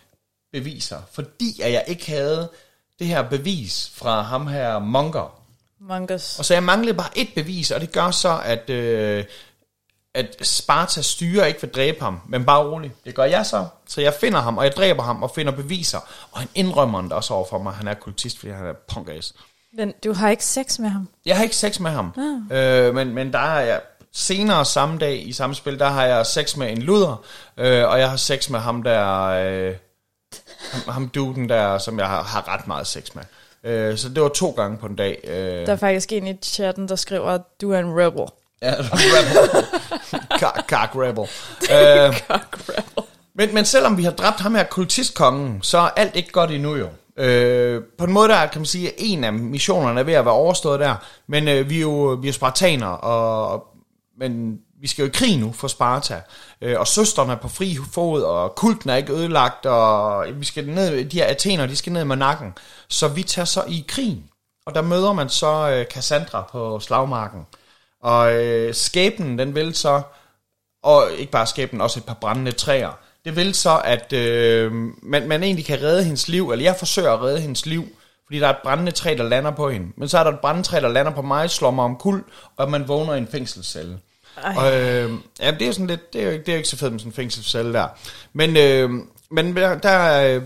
beviser, fordi at jeg ikke havde det her bevis fra ham her Monger. Mongus. Og så jeg manglede bare et bevis, og det gør så, at, øh, at Sparta styrer ikke vil dræbe ham, men bare roligt. Det gør jeg så. Så jeg finder ham, og jeg dræber ham, og finder beviser. Og han indrømmer det også over for mig, han er kultist, fordi han er punkas. Men du har ikke sex med ham? Jeg har ikke sex med ham, øh, men, men der har jeg senere samme dag i samme spil, der har jeg sex med en luder, øh, og jeg har sex med ham der, øh, ham, ham duden der, som jeg har, har ret meget sex med. Øh, så det var to gange på en dag. Øh, Der er faktisk en i chatten, der skriver, at du er en rebel. Ja, rebel. Cock, cock rebel. Øh, Cock rebel. Men, men selvom vi har dræbt ham her kultistkongen, så er alt ikke godt endnu jo. Øh, på en måde der kan man sige, at en af missionerne er ved at være overstået der, men øh, vi er jo vi er spartaner, og, men vi skal jo i krig nu for Sparta, øh, og søsterne er på fri fod, og kulten er ikke ødelagt, og vi skal ned, de her athener, de skal ned med nakken. Så vi tager så i krig, og der møder man så øh, Cassandra på slagmarken. Og øh, skæbnen, den vil så og ikke bare skæbnen, også et par brændende træer. Det vil så, at øh, man, man egentlig kan redde hendes liv, eller jeg forsøger at redde hendes liv, fordi der er et brændende træ, der lander på hende. Men så er der et brændende træ, der lander på mig, slår mig om kul, og man vågner i en fængselscelle. Ej. Og, øh, ja, det er sådan lidt, det er jo ikke, det er jo ikke så fedt med sådan en fængselscelle der. Men, øh, men der, der, øh,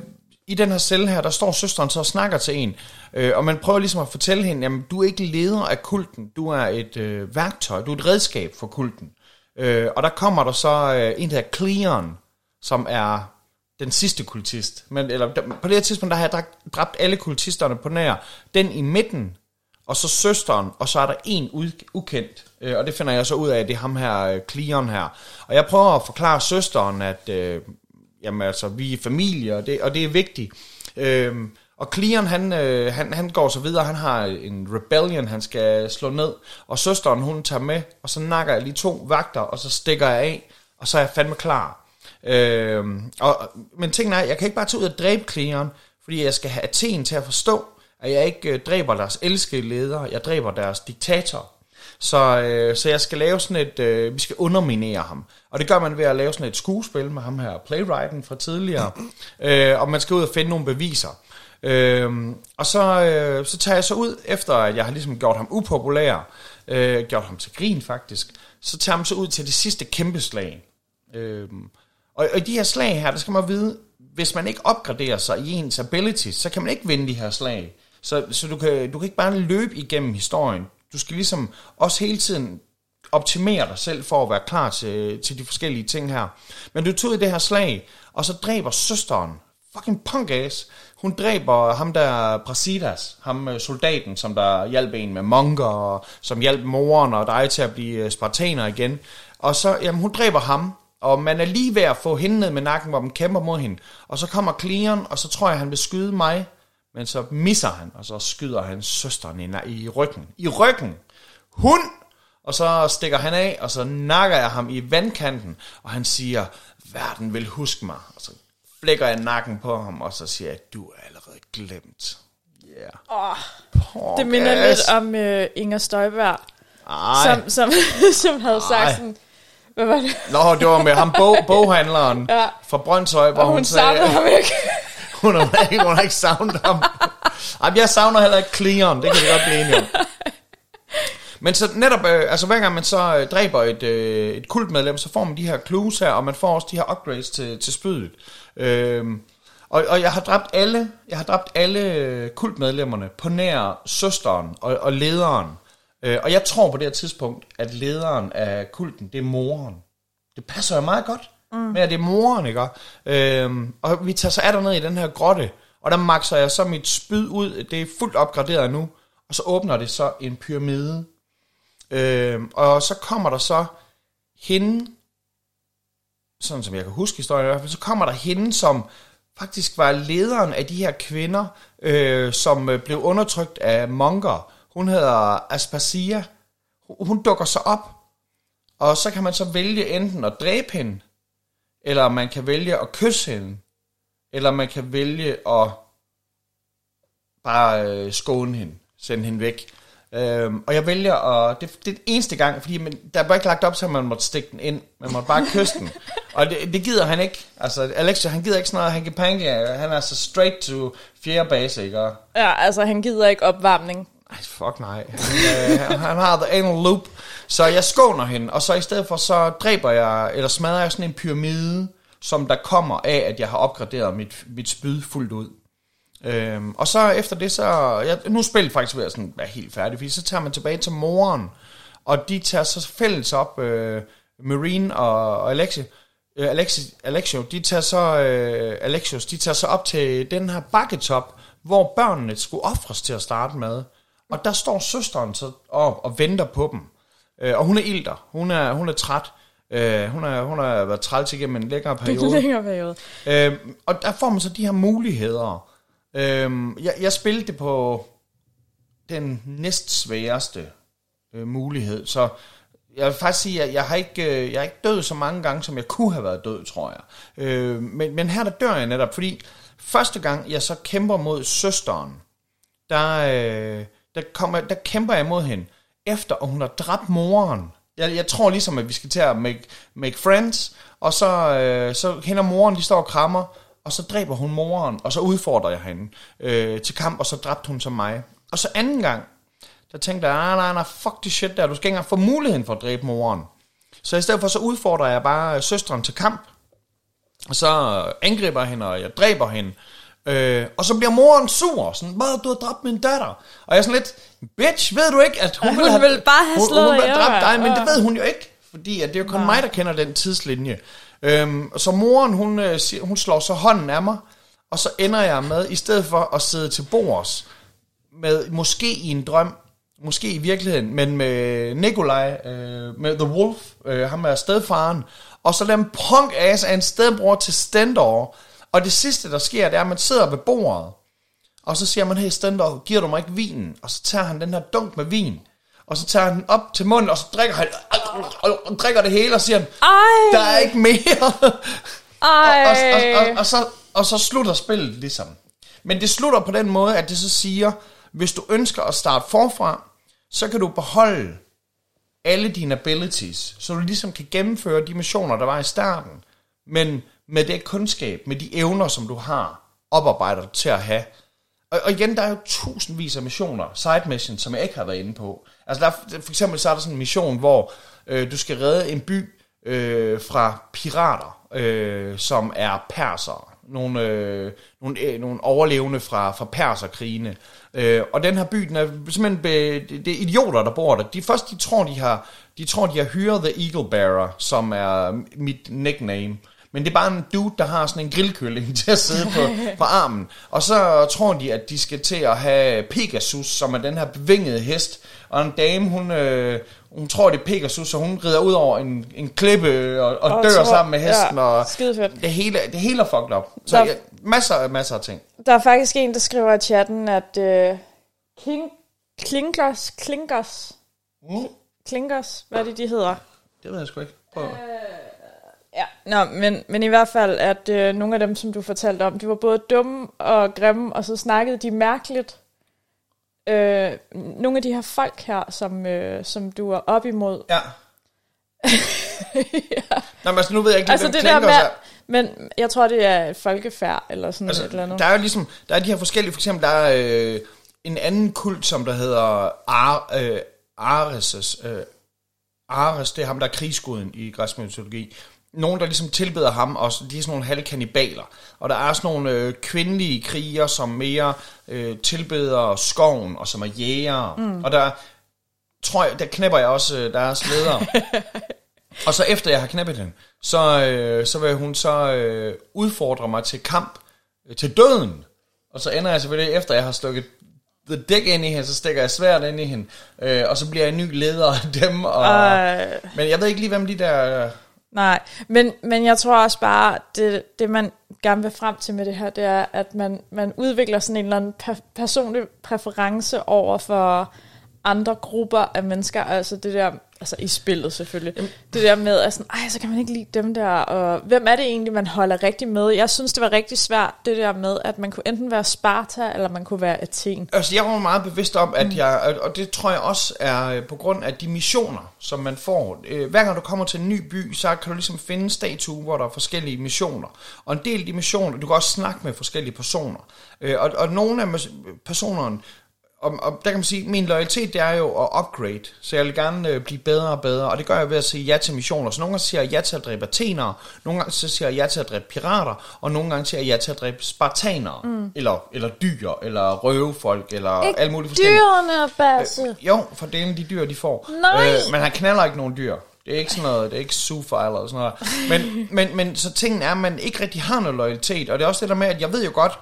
i den her celle her, der står søsteren så og snakker til en, øh, og man prøver ligesom at fortælle hende, jamen du er ikke leder af kulten, du er et øh, værktøj, du er et redskab for kulten. Øh, og der kommer der så øh, en, der hedder Cleon, som er den sidste kultist. Men, eller, der, på det her tidspunkt, der har jeg dræbt, dræbt alle kultisterne på nær. Den i midten, og så søsteren, og så er der en ud, ukendt. Øh, og det finder jeg så ud af, det er ham her, øh, Cleon her. Og jeg prøver at forklare søsteren, at øh, jamen, altså, vi er familie, og det, og det er vigtigt. Øhm, og Cleon, han, øh, han, han går så videre, han har en rebellion, han skal slå ned, og søsteren, hun tager med, og så nakker jeg lige to vagter, og så stikker jeg af, og så er jeg fandme klar. Øhm, og, men tingene er, jeg kan ikke bare tage ud og dræbe Cleon, fordi jeg skal have Athen til at forstå, at jeg ikke øh, dræber deres elskede ledere, jeg dræber deres diktator. Så, øh, så jeg skal lave sådan et, øh, vi skal underminere ham. Og det gør man ved at lave sådan et skuespil med ham her, playwrighten fra tidligere. øh, og man skal ud og finde nogle beviser. Øh, og så, øh, så tager jeg så ud, efter at jeg har ligesom gjort ham upopulær, øh, gjort ham til grin faktisk, så tager man så ud til det sidste kæmpe slag. Øh, og, og i de her slag her, der skal man vide, hvis man ikke opgraderer sig i ens abilities, så kan man ikke vinde de her slag. Så, så du, kan, du kan ikke bare løbe igennem historien. Du skal ligesom også hele tiden optimere dig selv for at være klar til, til de forskellige ting her. Men du tog i det her slag, og så dræber søsteren fucking punk ass. Hun dræber ham der Brasidas, ham øh, soldaten, som der hjalp en med monker, og som hjalp moren og dig til at blive øh, spartaner igen. Og så, jamen hun dræber ham, og man er lige ved at få hende ned med nakken, hvor man kæmper mod hende. Og så kommer Cleon, og så tror jeg, han vil skyde mig, men så misser han, og så skyder han søsteren i, i ryggen. I ryggen! Hun! Og så stikker han af, og så nakker jeg ham i vandkanten, og han siger, verden vil huske mig. Og så flækker jeg nakken på ham, og så siger jeg, du er allerede glemt. Yeah. Oh, det minder lidt om uh, Inger Støjberg, Ej. som, som, som havde sagt Ej. sådan, hvad var det? Nå, det var med ham bog, boghandleren Ja. fra Brøndshøj, hvor Og hun, hun sagde, ham ikke hun, har ikke, hun har ikke savnet ham. Ej, jeg savner heller ikke Cleon, det kan vi godt blive enige om. Men så netop, øh, altså hver gang man så øh, dræber et, øh, et kultmedlem, så får man de her clues her, og man får også de her upgrades til, til spydet. Øh, og, og jeg har dræbt alle, jeg har dræbt alle øh, kultmedlemmerne på nær søsteren og, og lederen. Øh, og jeg tror på det her tidspunkt, at lederen af kulten, det er moren. Det passer jo meget godt mm. Men det er moren, ikke? Øhm, og vi tager så er der ned i den her grotte, og der makser jeg så mit spyd ud. Det er fuldt opgraderet nu. Og så åbner det så en pyramide. Øhm, og så kommer der så hende, sådan som jeg kan huske historien i hvert fald, så kommer der hende, som faktisk var lederen af de her kvinder, øh, som øh, blev undertrykt af monker. Hun hedder Aspasia. Hun- Hun dukker så op, og så kan man så vælge enten at dræbe hende, eller man kan vælge at kysse hende, eller man kan vælge at bare øh, skåne hende, sende hende væk. Øhm, og jeg vælger at, det, det er den eneste gang, fordi man, der var ikke lagt op til, at man måtte stikke den ind, man måtte bare kysse den. Og det, det gider han ikke. Altså, Alexia, han gider ikke sådan noget hanky panky, han er så straight to fjerde base, ikke? Og, Ja, altså han gider ikke opvarmning. ej, fuck nej. Han, øh, han, han har the anal loop. Så jeg skåner hende, og så i stedet for, så dræber jeg, eller smadrer jeg sådan en pyramide, som der kommer af, at jeg har opgraderet mit, mit spyd fuldt ud. Øhm, og så efter det, så... Jeg, nu spillet faktisk ved at sådan være helt færdig, fordi så tager man tilbage til moren, og de tager så fælles op, øh, Marine og, og Alexi, øh, Alexi, Alexio, de tager så, øh, Alexios, de tager så op til den her bakketop, hvor børnene skulle ofres til at starte med. Og der står søsteren så op og venter på dem. Øh, og hun er ilter, hun er, hun er træt. Øh, hun, er, hun har været træls igennem en længere periode. Længere periode. Øh, og der får man så de her muligheder. Øh, jeg, jeg spillede det på den næstsværeste øh, mulighed, så jeg vil faktisk sige, at jeg har, ikke, øh, jeg har ikke død så mange gange, som jeg kunne have været død, tror jeg. Øh, men, men her der dør jeg netop, fordi første gang jeg så kæmper mod søsteren, der, øh, der, kommer, der kæmper jeg mod hende, efter at hun har dræbt moren. Jeg, jeg tror ligesom, at vi skal til at make, make friends, og så, øh, så hende og moren, de står og krammer, og så dræber hun moren, og så udfordrer jeg hende øh, til kamp, og så dræbte hun så mig. Og så anden gang, der tænkte jeg, nej, nej, nej, fuck det shit der, du skal ikke engang få muligheden for at dræbe moren. Så i stedet for, så udfordrer jeg bare øh, søsteren til kamp, og så øh, angriber jeg hende, og jeg dræber hende. Øh, og så bliver moren sur, sådan, hvad, du har dræbt min datter. Og jeg er sådan lidt, bitch, ved du ikke, at hun, Hun ville have, ville bare have hun, slået hun, hun ville have dræbt dig, men ja. det ved hun jo ikke, fordi at det er jo kun mig, der kender den tidslinje. Øhm, så moren, hun, øh, hun slår så hånden af mig, og så ender jeg med, i stedet for at sidde til bords, med måske i en drøm, måske i virkeligheden, men med Nikolaj, øh, med The Wolf, øh, ham er stedfaren, og så den punk ass af en stedbror til Stendor. Og det sidste, der sker, det er, at man sidder ved bordet, og så siger man, hey Stendor, giver du mig ikke vinen? Og så tager han den her dunk med vin, og så tager han den op til munden, og så drikker han, og drikker det hele, og siger han, Ej, der er ikke mere. ej. og, og, og, og, og, så, og så slutter spillet ligesom. Men det slutter på den måde, at det så siger, hvis du ønsker at starte forfra, så kan du beholde alle dine abilities, så du ligesom kan gennemføre de missioner, der var i starten, men med det kundskab, med de evner, som du har, oparbejder du til at have. Og, og igen, der er jo tusindvis af missioner, side missions, som jeg ikke har været inde på. Altså der, er- for eksempel så er der sådan en mission, hvor øh, du skal redde en by øh, fra pirater, øh, som er persere. Nogle, øh, nogle, øh, nogle overlevende fra, fra perserkrigene. Øh, og den her by, den er simpelthen be, det, det er idioter, der bor der. De først, de tror, de har, de tror, de har hyret The Eagle Bearer, som er mit nickname. Men det er bare en dude, der har sådan en grillkølling til at sidde på, på armen. Og så tror de, at de skal til at have Pegasus, som er den her bevingede hest. Og en dame, hun, øh, hun tror, det er Pegasus, så hun rider ud over en, en klippe og, og Og dør tror- sammen med hesten. ja, og skide fedt. Det hele, det hele er fucked up. Så Der- ja, masser, masser af ting. Der er faktisk en, der skriver i chatten, at øh, King, Klinkers, Klinkers, Mm. Klinkers, hvad er det, de hedder? Det ved jeg sgu ikke. Prøv. Ja, Nå, men, men i hvert fald, at øh, nogle af dem, som du fortalte om, de var både dumme og grimme, og så snakkede de mærkeligt. Øh, nogle af de her folk her, som, øh, som du er op imod. Ja. ja. Nå, men altså, nu ved jeg ikke, Altså det der med, men jeg tror, det er et folkefærd, eller sådan Altså, et eller andet. der er jo ligesom, der er de her forskellige, for eksempel, der er øh, en anden kult, som der hedder Ar, øh, Ares, øh, Ares, det er ham, der er krigsguden i græsk mytologi. Nogen, der ligesom tilbeder ham, og de er sådan nogle halvkanibaler. Og der er sådan nogle øh, kvindelige krigere, som mere øh, tilbeder skoven, og som er jægere. Mm. Og der tror jeg, der knæpper jeg også øh, deres ledere. Og så efter jeg har knæppet hende, så, øh, så vil hun så øh, udfordre mig til kamp, øh, til døden. Og så ender jeg selvfølgelig, efter jeg har stukket the dick ind i hende, så stikker jeg svært ind i hende. Øh, og så bliver jeg ny leder af dem. Og, Øh, Men jeg ved ikke lige, hvem de der... Øh, nej, men, men jeg tror også bare, det, det man gerne vil frem til med det her, det er, at man, man udvikler sådan en eller anden per- personlig præference over for andre grupper af mennesker, altså det der, altså i spillet selvfølgelig, det der med, at sådan, ej, så kan man ikke lide dem der, og hvem er det egentlig, man holder rigtig med? Jeg synes, det var rigtig svært, det der med, at man kunne enten være Sparta, eller man kunne være Athen. Altså, jeg var meget bevidst om, at jeg, og- det tror jeg også er øh, på grund af de missioner, som man får. Øh, Hver gang du kommer til en ny by, så kan du ligesom finde en statue, hvor der er forskellige missioner. Og en del af de missioner, du kan også snakke med forskellige personer. Øh, Og, og nogle af personerne, og, og der kan man sige, min loyalitet det er jo at upgrade, så jeg vil gerne øh, blive bedre og bedre, og det gør jeg ved at sige ja til missioner. Så nogle gange siger jeg ja til at dræbe athenere, nogle gange så siger jeg ja til at dræbe pirater, og nogle gange siger jeg ja til at dræbe spartanere, mm. eller, eller dyr, eller røvefolk, eller alt muligt forskelligt. Dyrene, Basse! Jo, for det er de dyr, de får. Nej! Øh, men han knaller ikke nogen dyr. Det er ikke sådan noget, det er ikke Zoofiler eller sådan noget. Men, men, men så tingen er, at man ikke rigtig har noget loyalitet, og det er også det der med, at jeg ved jo godt,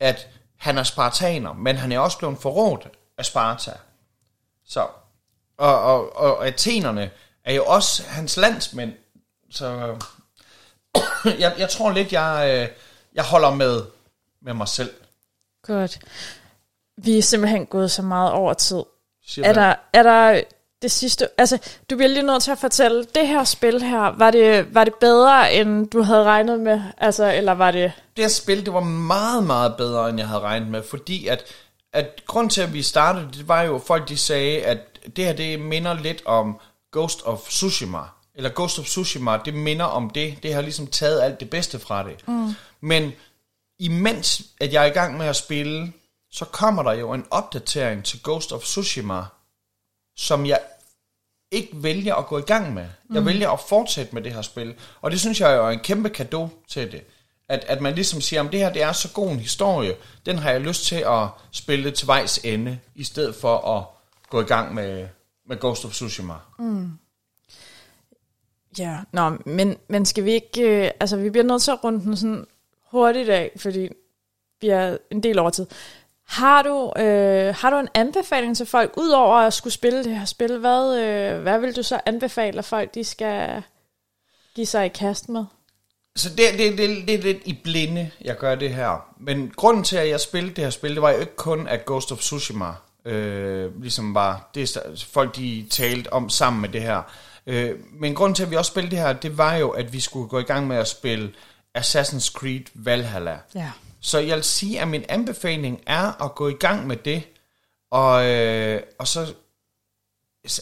at han er spartaner, men han er også blevet forrådt af Sparta. Så, og, og, og athenerne er jo også hans landsmænd, så jeg, jeg tror lidt, jeg, øh, jeg holder med, med mig selv. Godt. Vi er simpelthen gået så meget over tid. Siger Er der, er der det sidste... Altså, du bliver lige nødt til at fortælle, det her spil her, var det, var det bedre, end du havde regnet med? Altså, eller var det... det her spil, det var meget, meget bedre, end jeg havde regnet med, fordi at, at grund til, at vi startede, det var jo, folk de sagde, at det her, det minder lidt om Ghost of Tsushima, eller Ghost of Tsushima, det minder om det, det har ligesom taget alt det bedste fra det. Mm. Men imens, at jeg er i gang med at spille, så kommer der jo en opdatering til Ghost of Tsushima, som jeg ikke vælger at gå i gang med. Jeg mm. vælger at fortsætte med det her spil. Og det synes jeg jo er en kæmpe gave til det. At, at man ligesom siger, at det her det er så god en historie, den har jeg lyst til at spille til vejs ende, i stedet for at gå i gang med, med Ghost of Tsushima. Ja, nå, men, men skal vi ikke... Øh, altså, vi bliver nødt til at runde den sådan hurtigt af, fordi vi er en del over tid. Har du, øh, har du en anbefaling til folk, udover at skulle spille det her spil? Hvad, øh, hvad vil du så anbefale, at folk de skal give sig i kast med? Så det, det, det, det er lidt i blinde, jeg gør det her. Men grunden til, at jeg spillede det her spil, det var jo ikke kun, at Ghost of Tsushima øh, ligesom var det, folk de talte om sammen med det her. Øh, men grunden til, at vi også spillede det her, det var jo, at vi skulle gå i gang med at spille Assassin's Creed Valhalla. Ja. Så jeg vil sige, at min anbefaling er at gå i gang med det, og, øh, og så,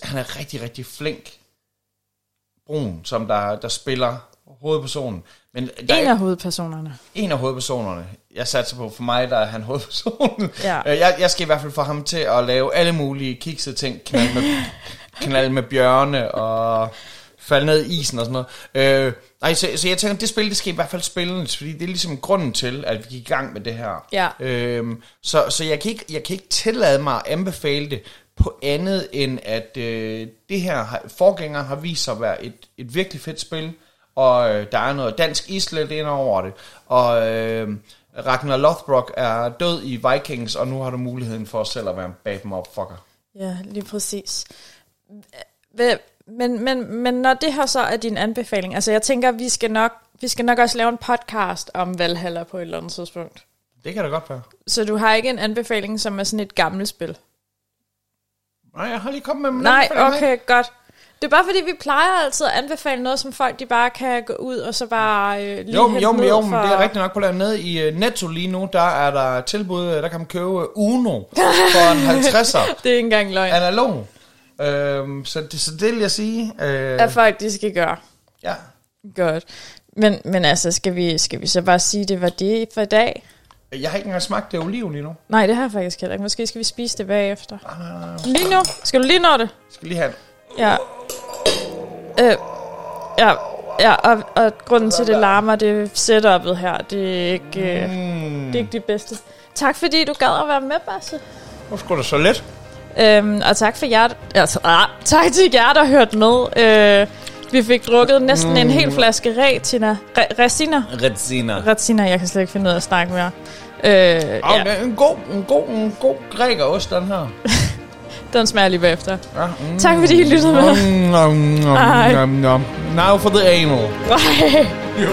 han er rigtig, rigtig flink, Brun, som der, der spiller hovedpersonen. Men der er En af hovedpersonerne. en af hovedpersonerne. Jeg satser på, for mig der er han hovedpersonen. Ja. Øh, jeg, jeg skal i hvert fald få ham til at lave alle mulige kiksede ting. Knald med, knald med bjørne og falde ned i isen og sådan noget. Øh, nej, så, så jeg tænker, det spil, det skal i hvert fald spilles, fordi det er ligesom grunden til, at vi gik i gang med det her. Ja. Øhm, så så jeg, kan ikke, jeg kan ikke tillade mig at anbefale det på andet end, at øh, det her har- forgængeren har vist sig at være et, et virkelig fedt spil, og øh, der er noget dansk islet ind over det, og øh, Ragnar Lothbrok er død i Vikings, og nu har du muligheden for selv at være en bad motherfucker. Ja, lige præcis. Hva- Men, men, men når det her så er din anbefaling, altså jeg tænker, vi skal nok, vi skal nok også lave en podcast om Valhalla på et eller andet tidspunkt. Det kan da godt være. Så du har ikke en anbefaling, som er sådan et gammelt spil? Nej, jeg har lige kommet med min Nej, okay, godt. Det er bare fordi, vi plejer altid at anbefale noget, som folk de bare kan gå ud og så bare øh, lige Jo, jo, jo, for... det er rigtigt nok på landet. Nede i uh, Netto lige nu, der er der tilbud, øh, der kan man købe Uno for en 50'er. Det er ikke engang løgn. Analog. Øhm, så, det, så det vil jeg sige. Øh, At folk de skal gøre. ja. Godt. Men, men altså, skal vi, skal vi så bare sige, det var det for i dag? Jeg har ikke engang smagt det oliven lige nu. Nej, det har jeg faktisk heller ikke. Måske skal vi spise det bagefter. Lige nu? Skal du lige nå det? Skal lige have en. Ja. Øh, ja, ja og, og grunden til, det larmer, det er setup'et her. Det er ikke, øh, Mm. det er ikke det bedste. Tak fordi du gad at være med, Basse. Hvor skulle det så let? Øhm, og tak for jer, altså, ah, tak til jer, der hørte med. Øh, vi fik drukket næsten mm. en hel flaske retina. Re, resina. Retsina. Retina, jeg kan slet ikke finde ud af at snakke mere. Øh, Ja. ja, En god, en god, en god grækerost, den her. den smager lige bagefter. Ja. Mm. Tak fordi I lyttede med. Mm, nom, nom, Hej. nom, nom. Now for the anal. Bye. Jo.